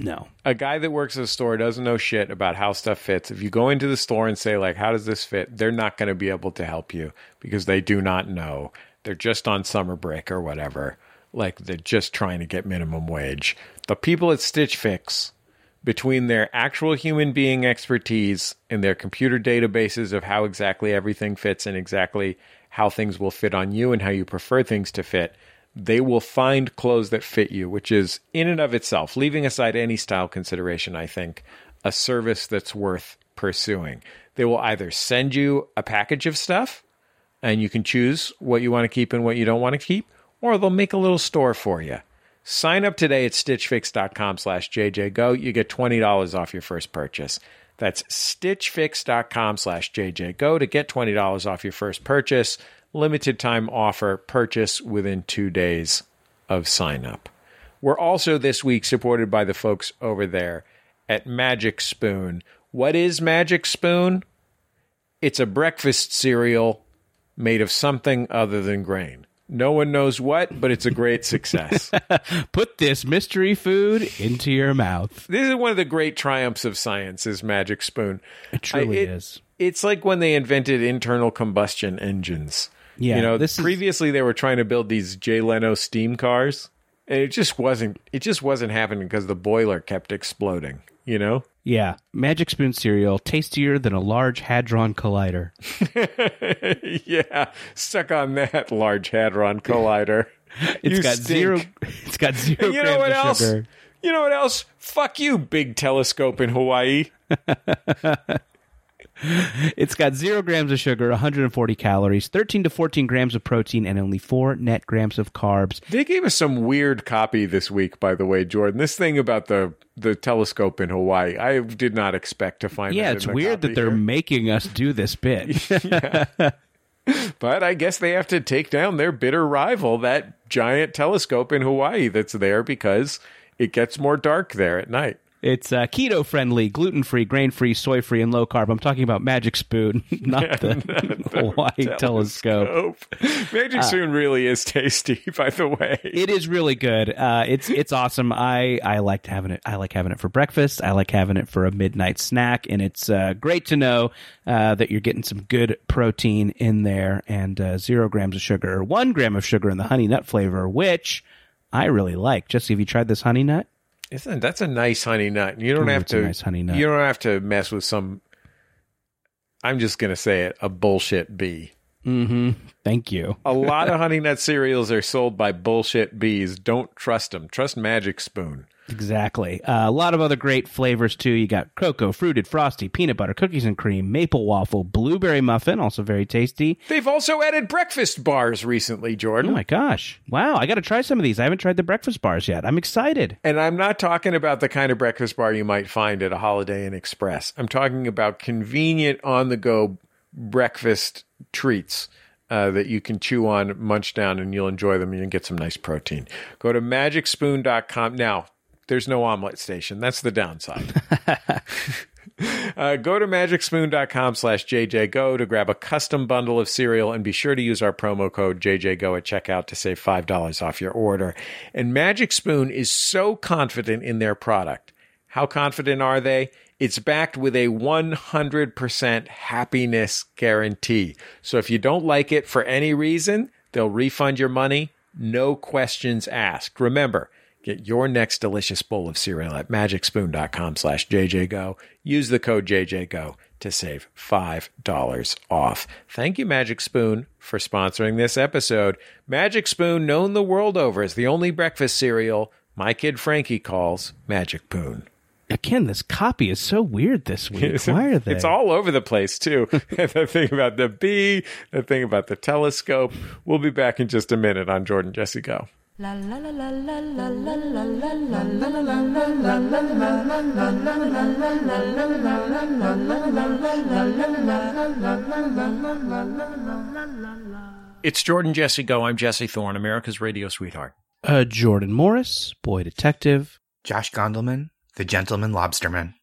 No, a guy that works at a store doesn't know shit about how stuff fits. If you go into the store and say like, "How does this fit?" they're not going to be able to help you because they do not know. They're just on summer break or whatever. Like they're just trying to get minimum wage. The people at Stitch Fix, between their actual human being expertise and their computer databases of how exactly everything fits and exactly how things will fit on you and how you prefer things to fit, they will find clothes that fit you, which is in and of itself, leaving aside any style consideration, I think, a service that's worth pursuing. They will either send you a package of stuff and you can choose what you want to keep and what you don't want to keep, or they'll make a little store for you. Sign up today at stitchfix.com slash jjgo. You get $20 off your first purchase. That's stitchfix.com slash jjgo to get $20 off your first purchase limited time offer purchase within two days of sign up. We're also this week supported by the folks over there at Magic Spoon. What is Magic Spoon? It's a breakfast cereal made of something other than grain. No one knows what, but it's a great success. put this mystery food into your mouth. this is one of the great triumphs of science is Magic Spoon. It truly I- it- is. It's like when they invented internal combustion engines. Yeah, you know, this is- previously they were trying to build these Jay Leno steam cars, and it just wasn't. It just wasn't happening because the boiler kept exploding. You know, Yeah, Magic Spoon cereal tastier than a large hadron collider. yeah, stuck on that Large Hadron Collider. It's You got stink. zero. It's got zero you know what else? sugar. You know what else? Fuck you, big telescope in Hawaii. It's got zero grams of sugar, 140 calories, 13 to 14 grams of protein, and only four net grams of carbs. They gave us some weird copy this week, by the way, Jordan. This thing about the the telescope in Hawaii, I did not expect to find. Yeah, it's weird that they're here. making us do this bit. But I guess they have to take down their bitter rival, that giant telescope in Hawaii that's there because it gets more dark there at night. It's uh, keto friendly, gluten free, grain free, soy free, and low carb. I'm talking about Magic Spoon, not the Hawaii telescope. Magic Spoon really is tasty, by the way. It is really good. Uh, it's it's awesome. I I liked having it. I like having it for breakfast. I like having it for a midnight snack, and it's uh, great to know uh, that you're getting some good protein in there and uh, zero grams of sugar, one gram of sugar in the honey nut flavor, which I really like. Jesse, have you tried this honey nut? Isn't that's a nice honey nut? You don't Ooh, have to. nice honey nut. You don't have to mess with some. I'm just gonna say it. A bullshit bee. Mm-hmm. Thank you. A lot of honey nut cereals are sold by bullshit bees. Don't trust them. Trust Magic Spoon. Exactly. Uh, a lot of other great flavors too. You got cocoa, fruited, frosty, peanut butter, cookies and cream, maple waffle, blueberry muffin, also very tasty. They've also added breakfast bars recently, Jordan. Oh my gosh! Wow, I got to try some of these. I haven't tried the breakfast bars yet. I'm excited. And I'm not talking about the kind of breakfast bar you might find at a Holiday Inn Express. I'm talking about convenient on the go breakfast treats uh, that you can chew on, munch down, and you'll enjoy them and you'll get some nice protein. Go to magicspoon.com. Now, there's no omelet station. That's the downside. Uh, go to magicspoon.com slash jjgo to grab a custom bundle of cereal and be sure to use our promo code jjgo at checkout to save $5 off your order. And Magic Spoon is so confident in their product. How confident are they? It's backed with a 100% happiness guarantee. So if you don't like it for any reason, they'll refund your money, no questions asked. Remember, Get your next delicious bowl of cereal at magicspoon.com slash jjgo. Use the code jjgo to save $5 off. Thank you, Magic Spoon, for sponsoring this episode. Magic Spoon, known the world over as the only breakfast cereal my kid Frankie calls Magic Poon. Again, this copy is so weird this week. Why are they? It's all over the place, too. the thing about the bee, the thing about the telescope. We'll be back in just a minute on Jordan Jesse Go. La la la la la la la la la la la la It's Jordan Jesse Go. I'm Jesse Thorne, America's radio sweetheart. Uh, Jordan Morris, boy detective. Josh Gondelman, the gentleman lobsterman.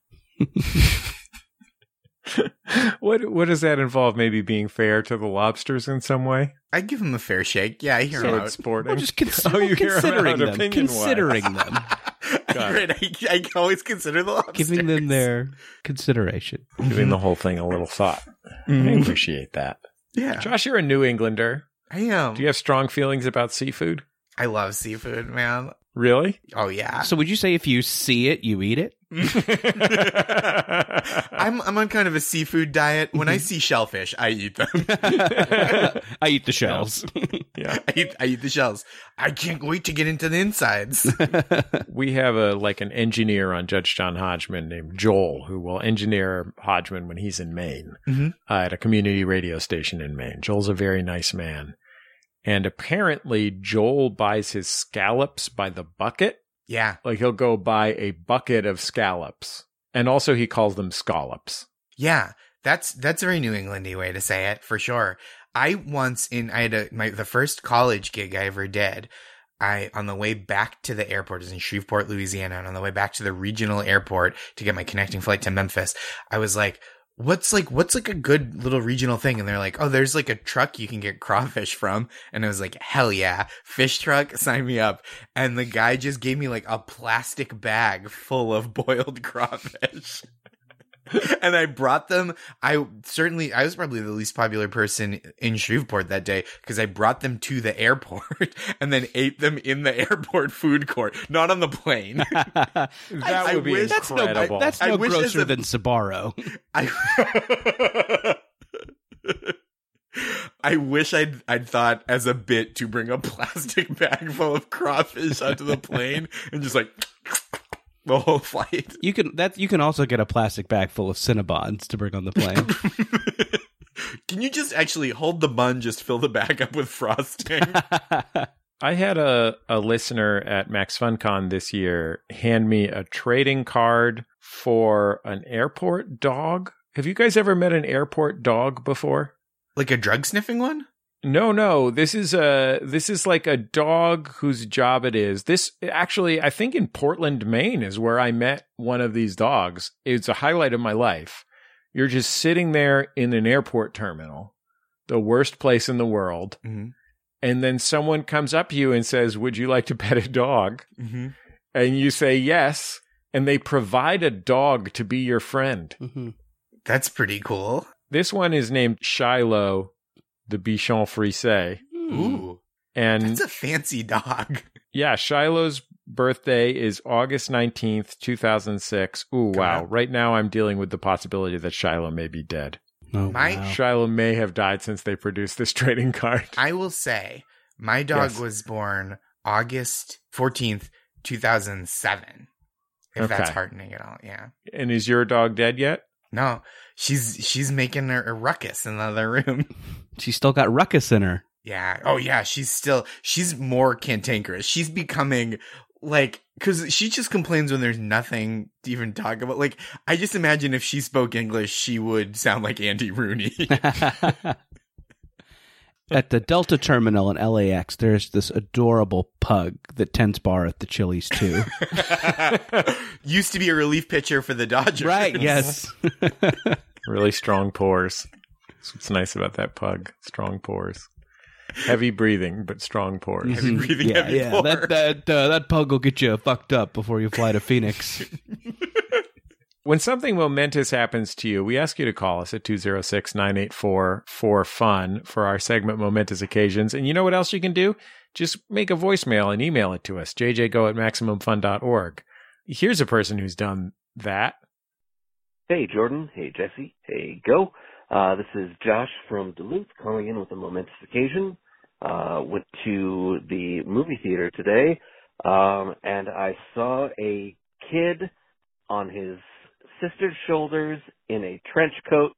What what does that involve? Maybe being fair to the lobsters in some way? I give them a fair shake. Yeah, I hear So him it's out. sporting. Well, just cons- oh, you considering out them. Considering them. Got right, I, I always consider the lobsters. giving them their consideration. Giving the whole thing a little thought. I Mhm. appreciate that. Yeah, Josh, you're a New Englander. I am. Do you have strong feelings about seafood? I love seafood, man. Really? Oh yeah. So would you say if you see it, you eat it? I'm I'm on kind of a seafood diet. When Mm-hmm. I see shellfish, I eat them. I eat the shells. yeah. I eat I eat the shells. I can't wait to get into the insides. We have a like an engineer on Judge John Hodgman named Joel who will engineer Hodgman when he's in Maine Mhm. uh, at a community radio station in Maine. Joel's a very nice man. And apparently Joel buys his scallops by the bucket. yeah, Like he'll go buy a bucket of scallops. And also he calls them scallops. yeah. That's that's a very New Englandy way to say it for sure. I once in I had a, my the first college gig I ever did. I on the way back to the airport it was in Shreveport, Louisiana, and on the way back to the regional airport to get my connecting flight to Memphis, I was like, "What's like what's like a good little regional thing?" And they're like, "Oh, there's like a truck you can get crawfish from." And I was like, "Hell yeah, fish truck, sign me up!" And the guy just gave me like a plastic bag full of boiled crawfish. and I brought them. I certainly, I was probably the least popular person in Shreveport that day because I brought them to the airport and then ate them in the airport food court, not on the plane. That I would be wish- That's no, incredible. that's no grosser a- than Sbarro. I. I wish I'd I'd thought as a bit to bring a plastic bag full of crawfish onto the plane and just like the whole flight. You can that you can also get a plastic bag full of Cinnabons to bring on the plane. Can you just actually hold the bun, just fill the bag up with frosting? I had a, a listener at Max FunCon this year hand me a trading card for an airport dog. Have you guys ever met an airport dog before? like a drug sniffing one? No, no. This is a this is like a dog whose job it is. This actually, I think in Portland, Maine, is where I met one of these dogs. It's a highlight of my life. You're just sitting there in an airport terminal, the worst place in the world, Mm-hmm. and then someone comes up to you and says, "Would you like to pet a dog?" Mm-hmm. And you say yes, and they provide a dog to be your friend. Mhm. That's pretty cool. This one is named Shiloh, the Bichon Frise. Ooh, And that's a fancy dog. yeah, Shiloh's birthday is August 19th, 2006. Ooh, wow. God. Right now I'm dealing with the possibility that Shiloh may be dead. Oh, My- wow. Shiloh may have died since they produced this trading card. I will say, my dog Yes. was born August fourteenth, two thousand seven. If that's heartening at all, yeah. And is your dog dead yet? No, she's she's making a, a ruckus in the other room. She's still got ruckus in her. Yeah. Oh yeah. She's still she's more cantankerous. She's becoming like because she just complains when there's nothing to even talk about. Like I just imagine if she spoke English, she would sound like Andy Rooney. At the Delta terminal in LAX, there's this adorable pug that tends bar at the Chili's too. Used to be a relief pitcher for the Dodgers. right? Yes. Really strong pores. That's what's nice about that pug. Strong pores. Heavy breathing, but strong pores. Heavy breathing, yeah, heavy yeah. pour. That that uh, that pug will get you fucked up before you fly to Phoenix. When something momentous happens to you, we ask you to call us at 206 984 4FUN for our segment Momentous Occasions. And you know what else you can do? Just make a voicemail and email it to us, jjgo at MaximumFun.org. Here's a person who's done that. Hey, Jordan. Hey, Jesse. Hey, Go. Uh, this is Josh from Duluth calling in with a momentous occasion. Uh, went to the movie theater today, um, and I saw a kid on his sister's shoulders in a trench coat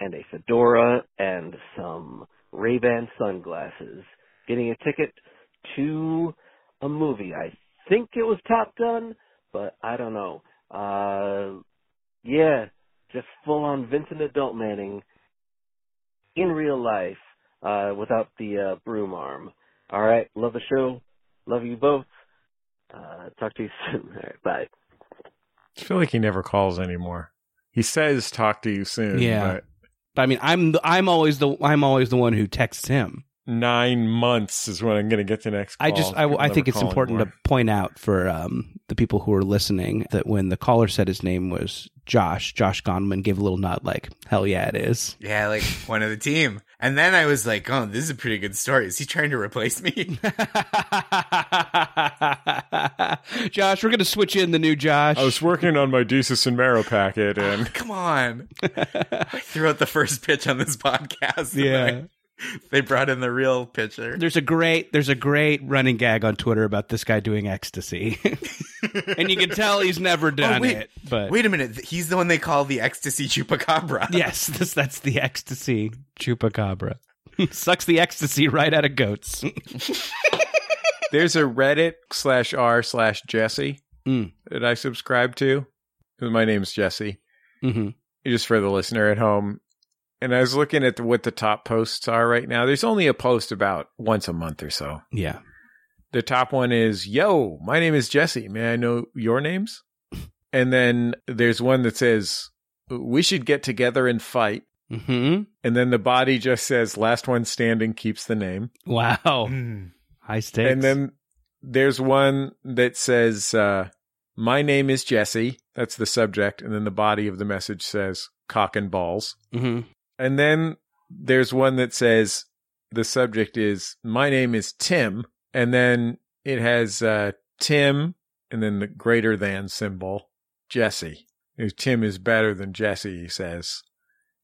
and a fedora and some Ray-Ban sunglasses getting a ticket to a movie. I think it was Top Gun, but I don't know. Uh, yeah, just full on Vincent Adult Manning in real life, uh, without the uh, broom arm. All right, love the show, love you both. Uh, talk to you soon. All right, bye. I feel like he never calls anymore. He says talk to you soon. Yeah. But But I mean, I'm I'm always the I'm always the one who texts him. nine months is when I'm going to get the next call. I just I, He'll I think it's important anymore. to point out for um, the people who are listening that when the caller said his name was Josh, Josh Gondelman gave a little nod like hell yeah it is. Yeah, like one of the team. And then I was like, oh, this is a pretty good story. Is he trying to replace me? Josh, we're gonna switch in the new Josh. I was working on my Desus and Mero packet, and Come on. I threw out the first pitch on this podcast. and yeah. Then I- they brought in the real pitcher. There's a great there's a great running gag on Twitter about this guy doing ecstasy. and you can tell he's never done wait. it. But Wait a minute. He's the one they call the ecstasy chupacabra. yes, this that's the ecstasy chupacabra. Sucks the ecstasy right out of goats. there's a Reddit slash r slash Jesse Mm. that I subscribe to. My name's Jesse. hmm Just for the listener at home. And I was looking at the, what the top posts are right now. There's only a post about once a month or so. Yeah. The top one is, Yo, my name is Jesse. May I know your names? And then there's one that says, We should get together and fight. hmm And then the body just says, Last one standing keeps the name. Wow. Mm. High stakes. And then there's one that says, uh, My name is Jesse. That's the subject. And then the body of the message says, Cock and balls. hmm And then there's one that says, The subject is, My name is Tim. And then it has uh, Tim and then the greater than symbol, Jesse. Tim is better than Jesse, he says.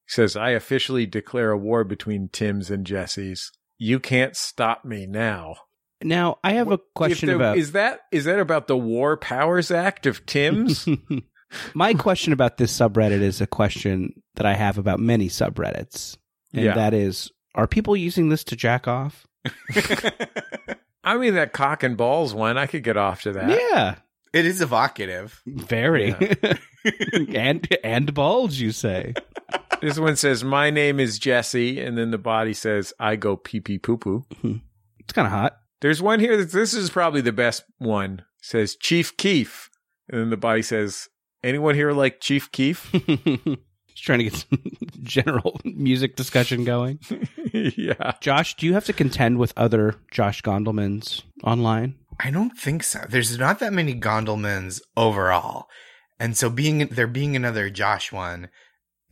He says, I officially declare a war between Tims and Jesse's. You can't stop me now. Now I have a question If the- about is that is that about the War Powers Act of Tim's? My question about this subreddit is a question that I have about many subreddits. And Yeah. that is are people using this to jack off? I mean that cock and balls one, I could get off to that. yeah. It is evocative. Very. and and bulge, you say. This one says, "My name is Jesse," and then the body says, "I go pee pee poo poo." Hmm. It's kind of hot. There's one here that this is probably the best one. It says Chief Keef, and then the body says, "Anyone here like Chief Keef?" Just trying to get some general music discussion going. yeah. Josh, do you have to contend with other Josh Gondelmans online? I don't think so. There's not that many Gondelmans overall. And so being there being another Josh one,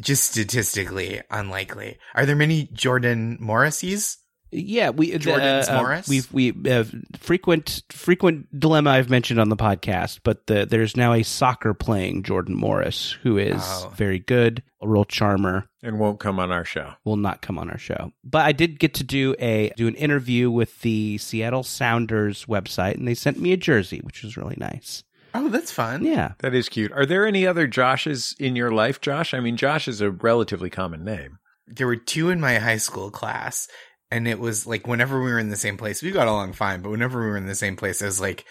just statistically unlikely. Are there many Jordan Morrises? Yeah, we Jordan's uh, uh, Morris? We've we have frequent frequent dilemma I've mentioned on the podcast, but the, there's now a soccer playing Jordan Morris who is Oh. very good, a real charmer. And won't come on our show. Will not come on our show, but I did get to do a do an interview with the Seattle Sounders website, and they sent me a jersey, which was really nice. Oh, that's fun. Yeah, That is cute. Are there any other Joshes in your life, Josh? I mean, Josh is a relatively common name. There were two in my high school class, and it was like whenever we were in the same place, we got along fine, but whenever we were in the same place, I was like,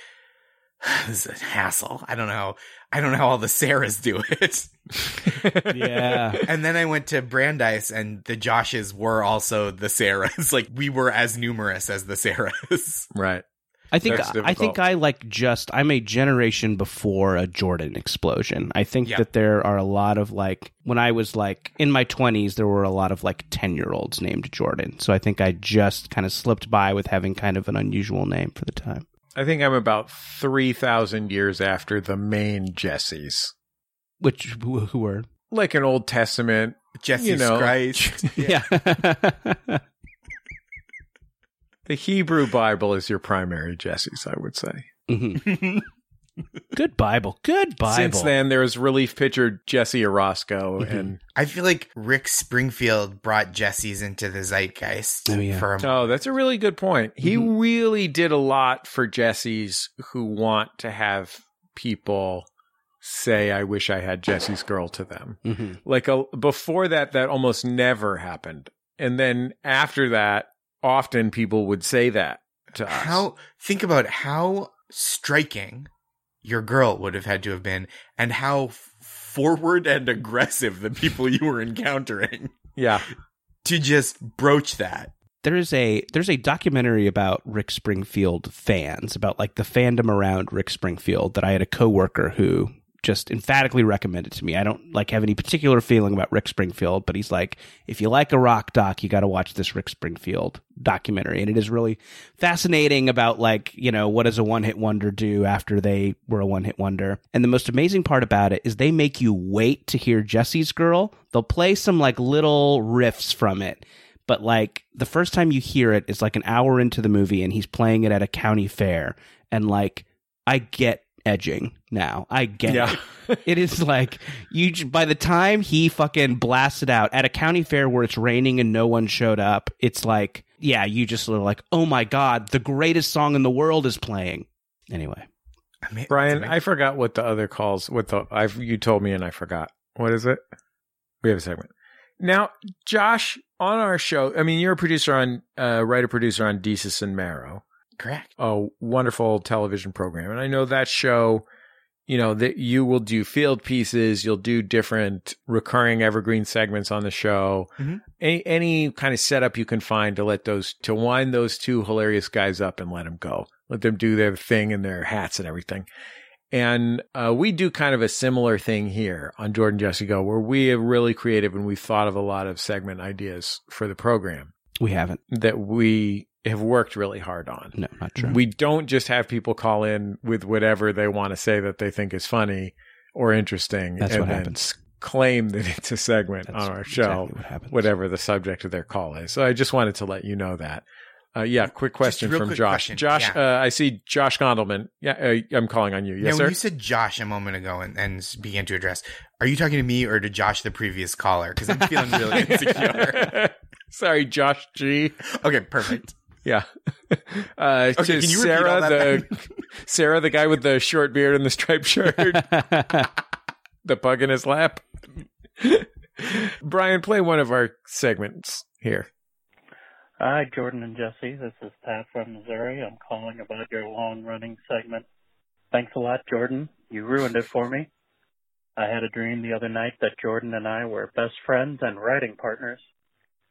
this is a hassle. I don't know. I don't know how all the Sarahs do it. yeah. and then I went to Brandeis, and the Joshes were also the Sarahs. like we were as numerous as the Sarahs. Right. I think I think I like just I'm a generation before a Jordan explosion. I think Yeah. that there are a lot of like when I was like in my 20s there were a lot of like 10-year-olds named Jordan. So I think I just kind of slipped by with having kind of an unusual name for the time. I think I'm about 3,000 years after the main Jessies. Which who, who were Like an Old Testament. Jesus You know. Christ. yeah. The Hebrew Bible is your primary Jesse's, I would say. Mhm. Good Bible. Good Bible. Since then, there's relief pitcher Jesse Orosco, Mhm. and I feel like Rick Springfield brought Jesse's into the zeitgeist. Oh, yeah. For a oh, that's a really good point. He really did a lot for Jesse's who want to have people say, "I wish I had Jesse's girl" to them. Mhm. like a, before that that almost never happened and then after that often people would say that to us. How think about how striking your girl would have had to have been, and how forward and aggressive the people you were encountering Yeah. to just broach that. there is a there's a documentary about Rick Springfield fans about like the fandom around Rick Springfield that I had a coworker who just emphatically recommended to me. I don't like have any particular feeling about Rick Springfield, but he's like, if you like a rock doc, you got to watch this Rick Springfield documentary, and it is really fascinating about like you know what does a one hit wonder do after they were a one hit wonder. And the most amazing part about it is they make you wait to hear Jesse's Girl. They'll play some like little riffs from it but like the first time you hear it is like an hour into the movie and he's playing it at a county fair and like i get edging now i get Yeah. it it is like you by the time he fucking blasted out at a county fair where it's raining and no one showed up it's like yeah you just are like oh my god the greatest song in the world is playing anyway I mean, Brian, I forgot what the other calls. What the I've you told me and I forgot. What is it? We have a segment now. Josh, on our show. I mean, you're a producer on, uh, writer producer on Desus and Mero, correct. a wonderful television program, and I know that show. You know that you will do field pieces. You'll do different recurring evergreen segments on the show. Mhm. Any any kind of setup you can find to let those to wind those two hilarious guys up and let them go. Let them do their thing in their hats and everything. And uh, we do kind of a similar thing here on Jordan Jesse Go, where we are really creative and we've thought of a lot of segment ideas for the program we haven't that we have worked really hard on. no not true We don't just have people call in with whatever they want to say that they think is funny or interesting That's and what then happens. claim that it's a segment That's on our show, exactly what happens whatever the subject of their call is. So I just wanted to let you know that. Uh, yeah, quick question from quick Josh. question. Josh, Yeah. uh, I see Josh Gondelman. Yeah, uh, I'm calling on you. Now, Yes, when sir. you said Josh a moment ago and, and began to address, are you talking to me or to Josh, the previous caller? Because I'm feeling really insecure. Sorry, Josh G. Okay, perfect. Yeah. Uh, Okay, to can you repeat all Sarah, that the Sarah, the guy with the short beard and the striped shirt, the pug in his lap. Brian, play one of our segments here. Hi, Jordan and Jesse. This is Pat from Missouri. I'm calling about your long running segment. Thanks a lot, Jordan. You ruined it for me. I had a dream the other night that Jordan and I were best friends and writing partners,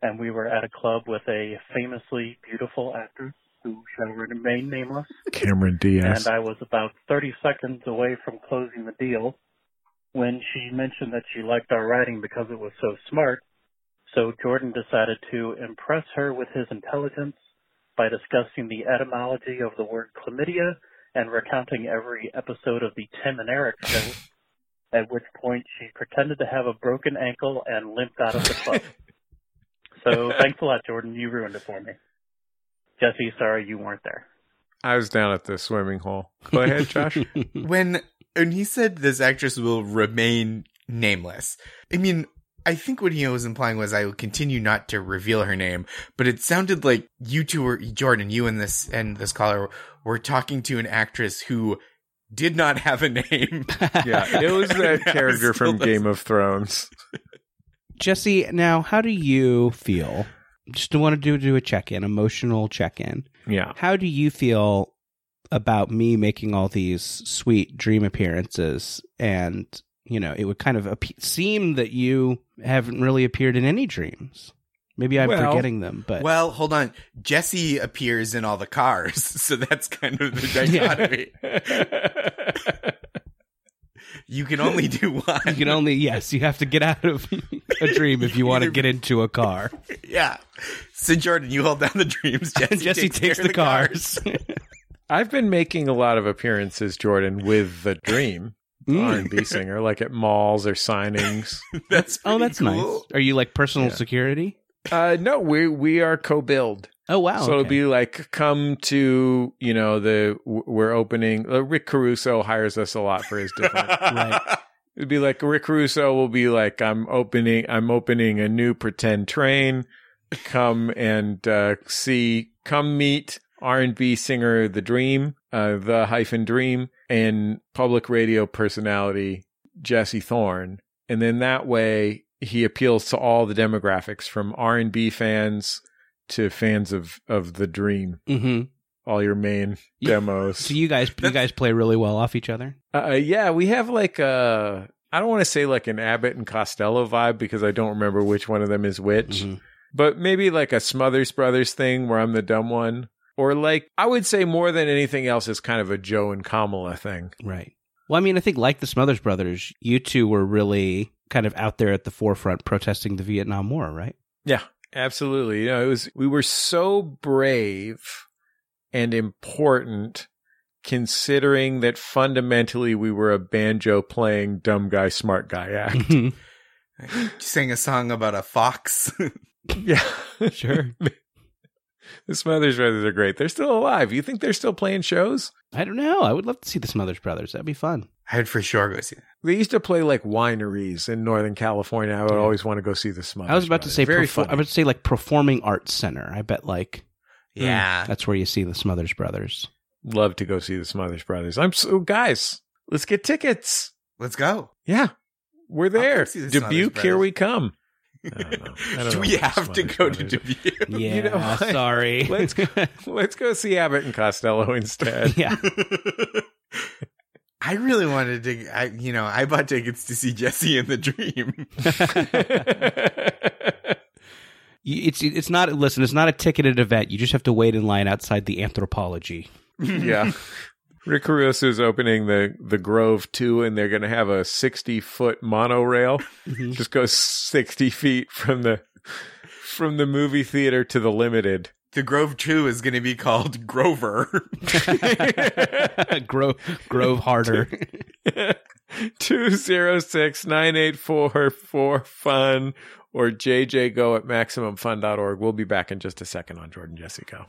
and we were at a club with a famously beautiful actress who shall remain nameless, Cameron Diaz. and I was about 30 seconds away from closing the deal when she mentioned that she liked our writing because it was so smart. So Jordan decided to impress her with his intelligence by discussing the etymology of the word chlamydia and recounting every episode of the Tim and Eric show, at which point she pretended to have a broken ankle and limped out of the club. so thanks a lot, Jordan. You ruined it for me. Jesse, sorry you weren't there. I was down at the swimming hole. Go ahead, Josh. when when he said this actress will remain nameless, I mean, I think what he was implying was I will continue not to reveal her name, but it sounded like you two were Jordan, you and this and this caller were talking to an actress who did not have a name. yeah, it was that character still from Game of Thrones. Jesse, now how do you feel? Just want to do do a check in, emotional check in. Yeah. How do you feel about me making all these sweet dream appearances? And you know, it would kind of ap- seem that you haven't really appeared in any dreams. Maybe I'm Well- forgetting them, but well, hold on. Jesse appears in all the cars, so that's kind of the dichotomy. You can only do one. you can only yes, you have to get out of a dream if you want to get into a car. yeah. So Jordan, you hold down the dreams. Jesse, Jesse takes, takes care the of cars. I've been making a lot of appearances, Jordan, with the Dream Mm. R&B singer, like at malls or signings. that's Oh, that's cool. nice. Are you like personal Yeah. security? Uh, no, we we are co-billed. Oh wow. so it'll be like come to you know the we're opening. Uh, Rick Caruso hires us a lot for his different. Right. It'd be like Rick Caruso will be like I'm opening I'm opening a new pretend train. Come and uh, see. Come meet R and B singer The Dream, uh, the hyphen Dream, and public radio personality Jesse Thorne, and then that way he appeals to all the demographics from R and B fans to fans of of The Dream hmm all your main demos. So you guys, you guys play really well off each other. Uh, yeah, we have like a. I don't want to say like an Abbott and Costello vibe because I don't remember which one of them is which, Mhm. but maybe like a Smothers Brothers thing where I'm the dumb one. Or like, I would say more than anything else is kind of a Joe and Kamala thing. Right. Well, I mean, I think like the Smothers Brothers, you two were really kind of out there at the forefront protesting the Vietnam War, right? Yeah, absolutely. You know, it was, we were so brave and important considering that fundamentally we were a banjo playing dumb guy, smart guy act. Mm-hmm. Sang a song about a fox. yeah. sure. The Smothers Brothers are great. They're still alive. You think they're still playing shows? I don't know. I would love to see the Smothers Brothers. That'd be fun. I'd for sure go see that. They used to play like wineries in Northern California. I would always want to go see the Smothers. I was about to say, very perfor- I would say like performing arts center. I bet like hmm, Yeah. that's where you see the Smothers Brothers. Love to go see the Smothers Brothers. I'm so guys. Let's get tickets. Let's go. Yeah, we're there. come the Dubuque, here we come. I don't know. I don't Do we have to go to Brothers. Dubuque? Yeah, You know sorry. Let's go. Let's go see Abbott and Costello instead. yeah. I really wanted to. I, you know, I bought tickets to see Jesse and the Dream. It's it's not listen. It's not a ticketed event. You just have to wait in line outside the Anthropologie. yeah. Rick Caruso is opening the the Grove too, and they're going to have a sixty foot monorail. Mm-hmm. Just goes sixty feet from the from the movie theater to the limited. the Grove Two is going to be called Grover. Grove Grove harder. 206-984-4 fun or jjgo at maximumfun.org. We'll be back in just a second on Jordan Jesse Go.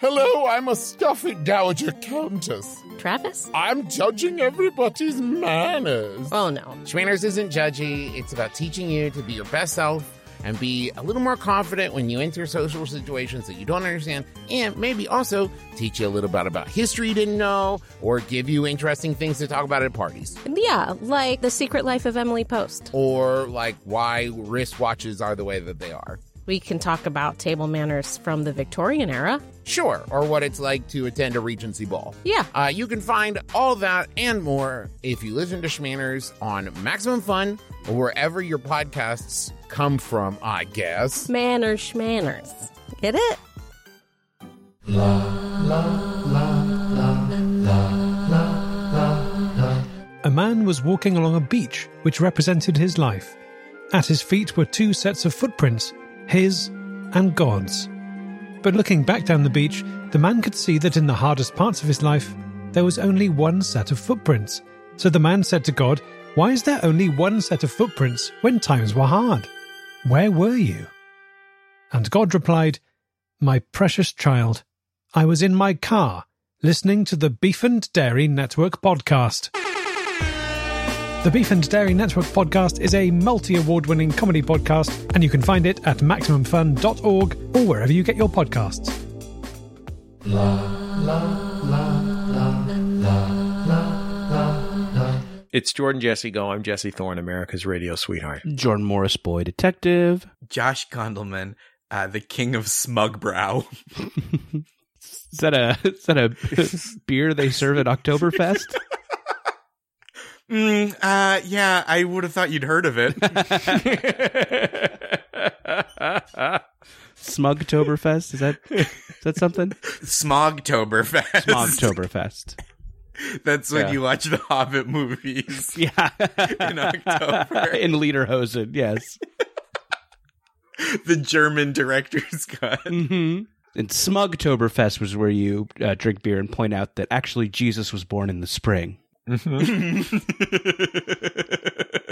Hello, I'm a stuffy dowager countess. Travis? I'm judging everybody's manners. Oh no. Schmanners isn't judgy. It's about teaching you to be your best self and be a little more confident when you enter social situations that you don't understand, and maybe also teach you a little bit about history you didn't know, or give you interesting things to talk about at parties, Yeah, like The Secret Life of Emily Post. or like why wristwatches are the way that they are. We can talk about table manners from the Victorian era. Sure, or what it's like to attend a Regency ball. Yeah. Uh, you can find all that and more if you listen to Schmanners on Maximum Fun or wherever your podcasts come from, I guess. Manners schmanners. Get it? La, la, la, la, la, la, la. A man was walking along a beach which represented his life. At his feet were two sets of footprints, his and God's. But looking back down the beach, the man could see that in the hardest parts of his life, there was only one set of footprints. So the man said to God, Why is there only one set of footprints when times were hard? Where were you? And God replied, My precious child, I was in my car listening to the Beef and Dairy Network podcast. The Beef and Dairy Network podcast is a multi award winning comedy podcast, and you can find it at MaximumFun.org or wherever you get your podcasts. La, la, la, It's Jordan Jesse Go. I'm Jesse Thorne, America's radio sweetheart. Jordan Morris, boy detective. Josh Gondelman, uh, the king of smug brow. Is that a is that a beer they serve at Oktoberfest? Mm, uh, yeah, I would have thought you'd heard of it. Smugtoberfest? Is that is that something? Smogtoberfest. Smogtoberfest. That's when Yeah. you watch the Hobbit movies. Yeah. In October. In Lederhosen, yes. the German director's cut. Mm-hmm. And Smugtoberfest was where you uh, drink beer and point out that actually Jesus was born in the spring. Mm-hmm.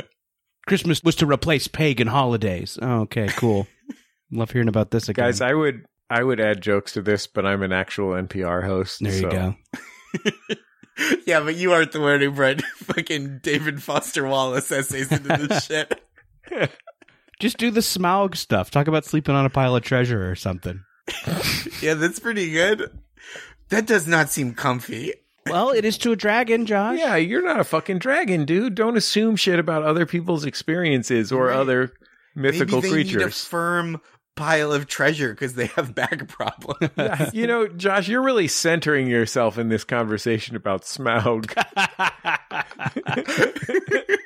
Christmas was to replace pagan holidays. Oh, okay, cool. Love hearing about this again. Guys, I would I would add jokes to this, but I'm an actual NPR host. there you so- go. yeah, but you aren't the one who brought fucking David Foster Wallace essays into this shit. Just do the Smaug stuff. Talk about sleeping on a pile of treasure or something. Yeah, that's pretty good. That does not seem comfy. Well, it is to a dragon, Josh. Yeah, you're not a fucking dragon, dude. Don't assume shit about other people's experiences or Right. other mythical Maybe they need a creatures. firm pile of treasure because they have back problems. Yeah, you know, Josh, you're really centering yourself in this conversation about Smaug.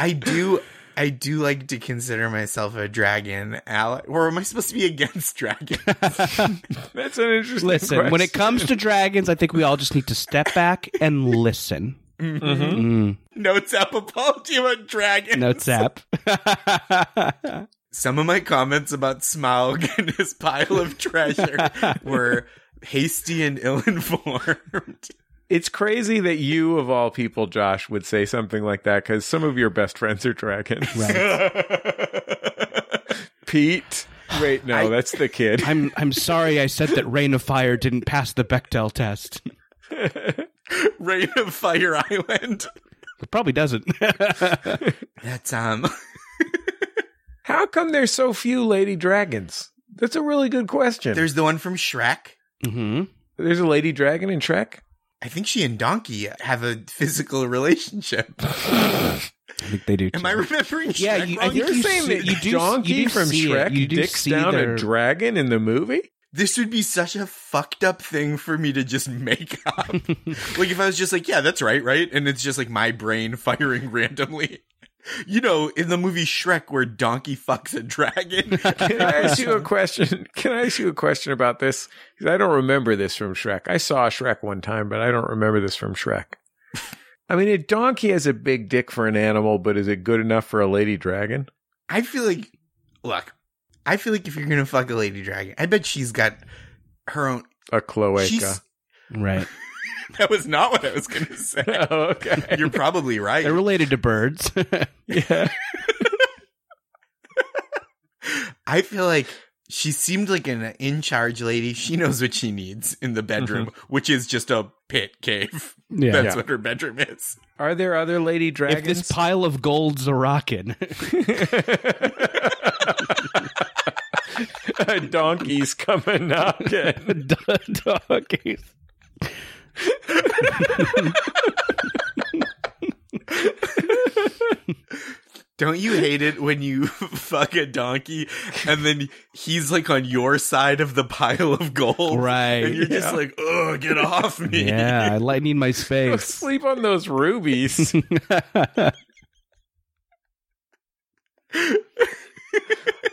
I do. I do like to consider myself a dragon ally. Or am I supposed to be against dragons? That's an interesting Listen, when it comes to dragons, I think we all just need to step back and listen. Mhm. Mm. Notes app apology about dragons. Notes app. Some of my comments about Smaug and his pile of treasure were hasty and ill-informed. It's crazy that you, of all people, Josh, would say something like that because some of your best friends are dragons. Pete. Wait, no, I- that's the kid. I'm I'm sorry I said that Reign of Fire didn't pass the Bechdel test. Reign of Fire Island. It probably doesn't. That's um. How come there's so few lady dragons? That's a really good question. There's the one from Shrek. hmm There's a lady dragon in Shrek. I think she and Donkey have a physical relationship. I think they do. Am. I remembering? Shrek Yeah, you- I wrong? think You're you saying see- that you do- Donkey you do from see it. Shrek You do dicks see down their- a dragon in the movie? this would be such a fucked up thing for me to just make up. like if I was just like, yeah, that's right, right? And it's just like my brain firing randomly. You know, in the movie Shrek where Donkey fucks a dragon. Can I ask you a question? Can I ask you a question about this? Because I don't remember this from Shrek. I saw Shrek one time, but I don't remember this from Shrek. I mean, a donkey has a big dick for an animal, but is it good enough for a lady dragon? I feel like, look, I feel like if you're gonna fuck a lady dragon, I bet she's got her own. A cloaca. She's, Right. that was not what I was gonna say. oh, okay. You're probably right. They're related to birds. yeah. I feel like she seemed like an in charge lady. She knows what she needs in the bedroom, mm-hmm. which is just a pit cave. yeah. That's Yeah. what her bedroom is. Are there other lady If dragons? this pile of gold's a rockin'. a donkey's coming knocking. Donkeys. Don't you hate it when you fuck a donkey and then he's like on your side of the pile of gold? Right. And you're just like, oh, get off me. Yeah, I like need my Go space. sleep on those rubies.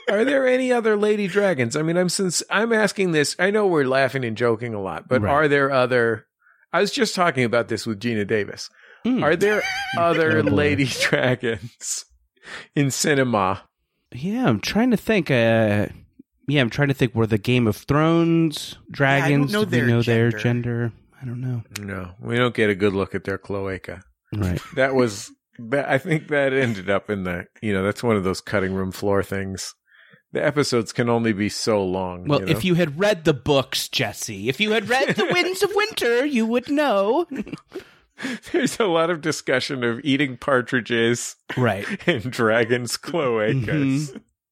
Are there any other lady dragons? I mean, I'm since I'm asking this. I know we're laughing and joking a lot, but Right. are there other? I was just talking about this with Geena Davis. Hmm. Are there other Oh, lady dragons in cinema? Yeah, I'm trying to think. Uh, yeah, I'm trying to think. Were the Game of Thrones dragons? know Did we their know their gender. gender? I don't know. No, we don't get a good look at their cloaca. Right. That was that. I think that ended up in the. You know, that's one of those cutting room floor things. The episodes can only be so long. Well, you know? if you had read the books, Jesse, if you had read The Winds of Winter, you would know. there's a lot of discussion of eating partridges Right. and dragons' cloacas.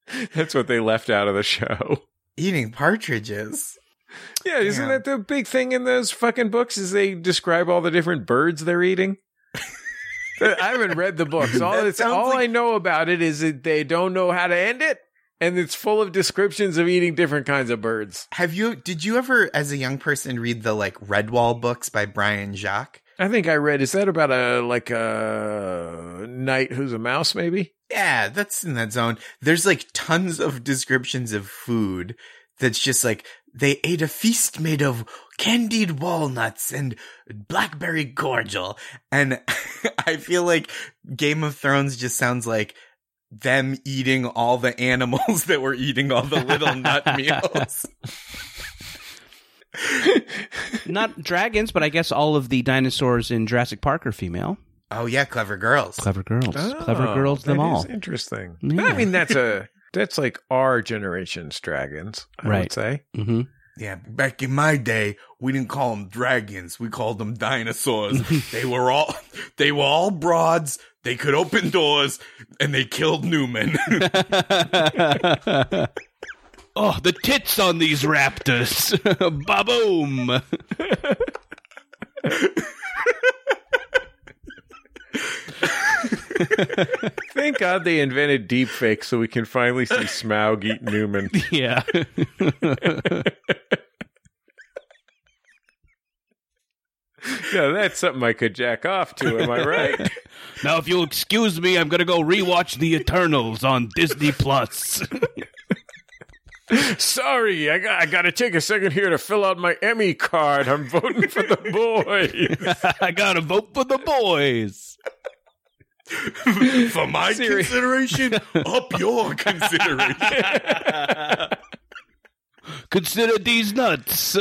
Mm-hmm. That's what they left out of the show. Eating partridges. Yeah, isn't Yeah. that the big thing in those fucking books? Is they describe all the different birds they're eating? I haven't read the books. All That it's all like- I know about it is that they don't know how to end it, and it's full of descriptions of eating different kinds of birds. Have you, did you ever, as a young person, read the like Redwall books by Brian Jacques? I think I read. Is that about a like a knight who's a mouse? Maybe. Yeah, that's in that zone. There's like tons of descriptions of food that's just like they ate a feast made of candied walnuts and blackberry cordial. And I feel like Game of Thrones just sounds like them eating all the animals that were eating all the little nut meals. Not dragons, but I guess all of the dinosaurs in Jurassic Park are female. Oh yeah, clever girls. Clever girls. Clever Oh, girls, them all. is interesting. Yeah. I mean, that's a that's like our generation's dragons. I would Right. say. hmm Yeah, back in my day, we didn't call them dragons. We called them dinosaurs. they were all, they were all broads. They could open doors and they killed Newman. oh, the tits on these raptors. Ba-boom. Thank God they invented deepfake so we can finally see Smaug eat Newman. Yeah. Yeah, that's something I could jack off to. Am I right? now, if you'll excuse me, I'm going to go rewatch The Eternals on Disney Plus. Sorry, I got, I got to take a second here to fill out my Emmy card. I'm voting for the boys. I got to vote for the boys. For my Siri. consideration, up your consideration. Consider these nuts.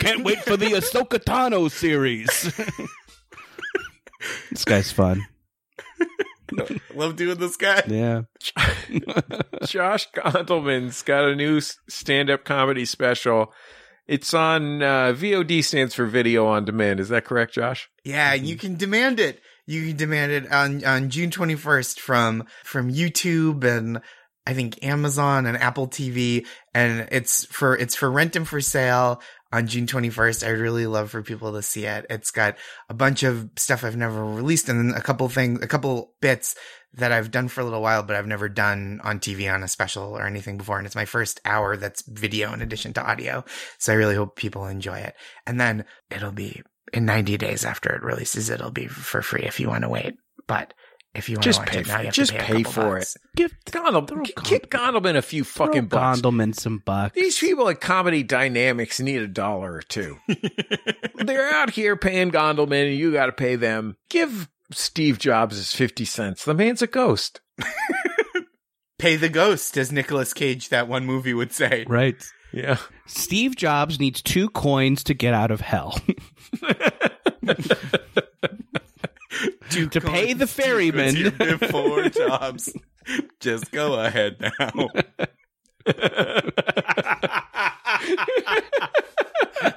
Can't wait for the Ahsoka Tano series. this guy's fun. Love doing this guy. Yeah. Josh Gondelman's got a new stand up comedy special. It's on uh, VOD stands for video on demand. Is that correct, Josh? Yeah, you can demand it. You can demand it on on June 21st from from YouTube and I think Amazon and Apple TV and it's for it's for rent and for sale on June 21st. I'd really love for people to see it. It's got a bunch of stuff I've never released and then a couple things, a couple bits that I've done for a little while, but I've never done on TV on a special or anything before. And it's my first hour that's video in addition to audio. So I really hope people enjoy it. And then it'll be in 90 days after it releases, it'll be for free if you want to wait. But if you want Just to watch pay it now, for- you have just to pay, pay couple for bucks. Give Gondel, Throw g- kick Gondelman a few fucking bucks. Gondelman some bucks. These people at Comedy Dynamics need a dollar or two. They're out here paying Gondelman, and you got to pay them. Give Steve Jobs his 50 cents. The man's a ghost. Pay the ghost, as Nicolas Cage that one movie would say. Right. Yeah. Steve Jobs needs two coins to get out of hell. Two To pay the ferryman. you did Four jobs. Just go ahead now.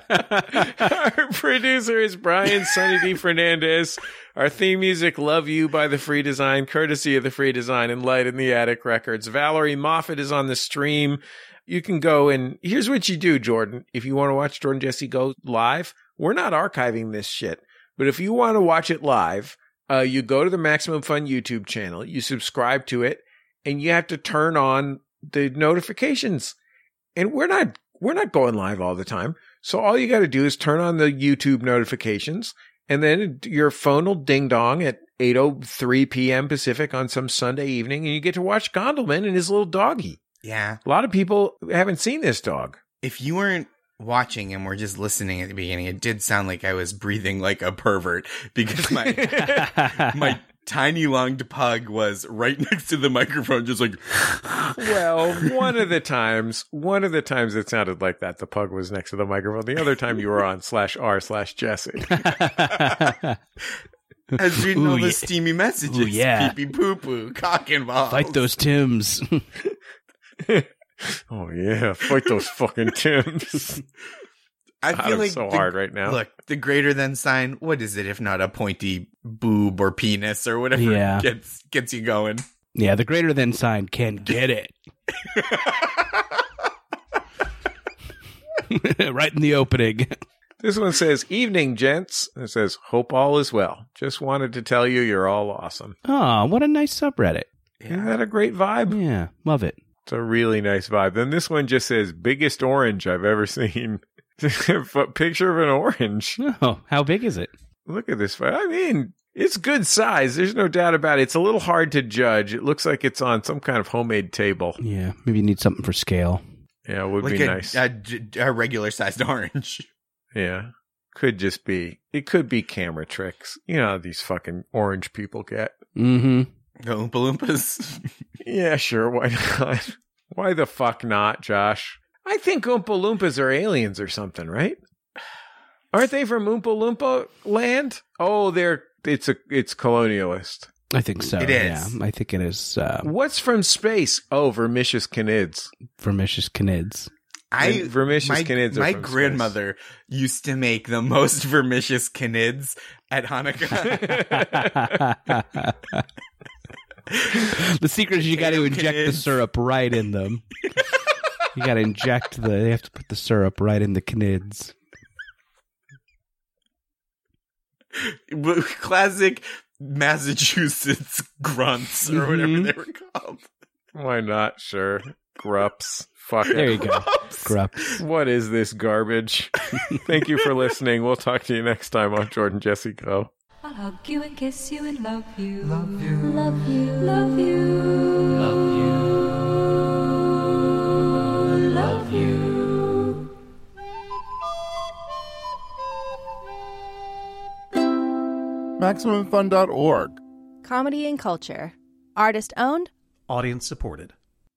Our producer is Brian Sunny D. Fernandez. Our theme music, Love You by The Free Design, courtesy of The Free Design and Light in the Attic Records. Valerie Moffat is on the stream. You can go and here's what you do, Jordan. If you want to watch Jordan Jesse Go live, we're not archiving this shit. But if you want to watch it live, uh, you go to the Maximum Fun YouTube channel, you subscribe to it, and you have to turn on the notifications. And we're not we're not going live all the time. So all you got to do is turn on the YouTube notifications and then your phone will ding dong at 8:03 p.m. Pacific on some Sunday evening and you get to watch Gondelman and his little doggy. Yeah. A lot of people haven't seen this dog. If you weren't watching and were just listening at the beginning, it did sound like I was breathing like a pervert because my my tiny lunged pug was right next to the microphone, just like Well, one of the times, one of the times it sounded like that, the pug was next to the microphone. The other time you were on slash r slash Jesse. I was reading Ooh, all yeah. steamy messages. Ooh, yeah. Pee pee poo poo, cock and balls. Fight those Tims. Oh yeah, fight those fucking Tims. I God, feel like so the- hard right now. Look, the greater than sign. What is it if not a pointy boob or penis or whatever Yeah. gets gets you going? yeah, the greater than sign can get it. right in the opening. This one says, "Evening, gents." It says, "Hope all is well. Just wanted to tell you you're all awesome." Oh, what a nice subreddit. Isn't that a great vibe? Yeah, love it. It's a really nice vibe. Then this one just says, "Biggest orange I've ever seen." Picture of an orange. Oh, how big is it? Look at this. I mean, it's good size. There's no doubt about it. It's a little hard to judge. It looks like it's on some kind of homemade table. Yeah, maybe you need something for scale. Yeah, it would like be a, nice. a, a regular sized orange. yeah. Could just be, it could be camera tricks. You know how these fucking orange people get. Mm-hmm. The Oompa Loompas. Yeah, sure. Why not? Why the fuck not, Josh? I think Oompa Loompas are aliens or something, right? Aren't they from Oompa Loompa land? Oh, they're it's a it's colonialist. I think so. It is. Yeah, I think it is uh, What's from space? Oh, vermicious Knids. Vermicious Knids. I And vermicious my, Knids are my from space. grandmother used to make the most vermicious Knids at Hanukkah. the secret is you got to Damn inject the syrup right in them. you got to inject the. They have to put the syrup right in the Knids. Classic Massachusetts grunts or whatever Mhm. they were called. Why not? Sure. Grups. Fuck it. There you go. Grups. What is this garbage? Thank you for listening. We'll talk to you next time on Jordan Jesse Go. I'll hug you and kiss you and love you. Love you. Love you. Love you. Love you. Love you. MaximumFun.org. Comedy and culture. Artist owned. Audience supported.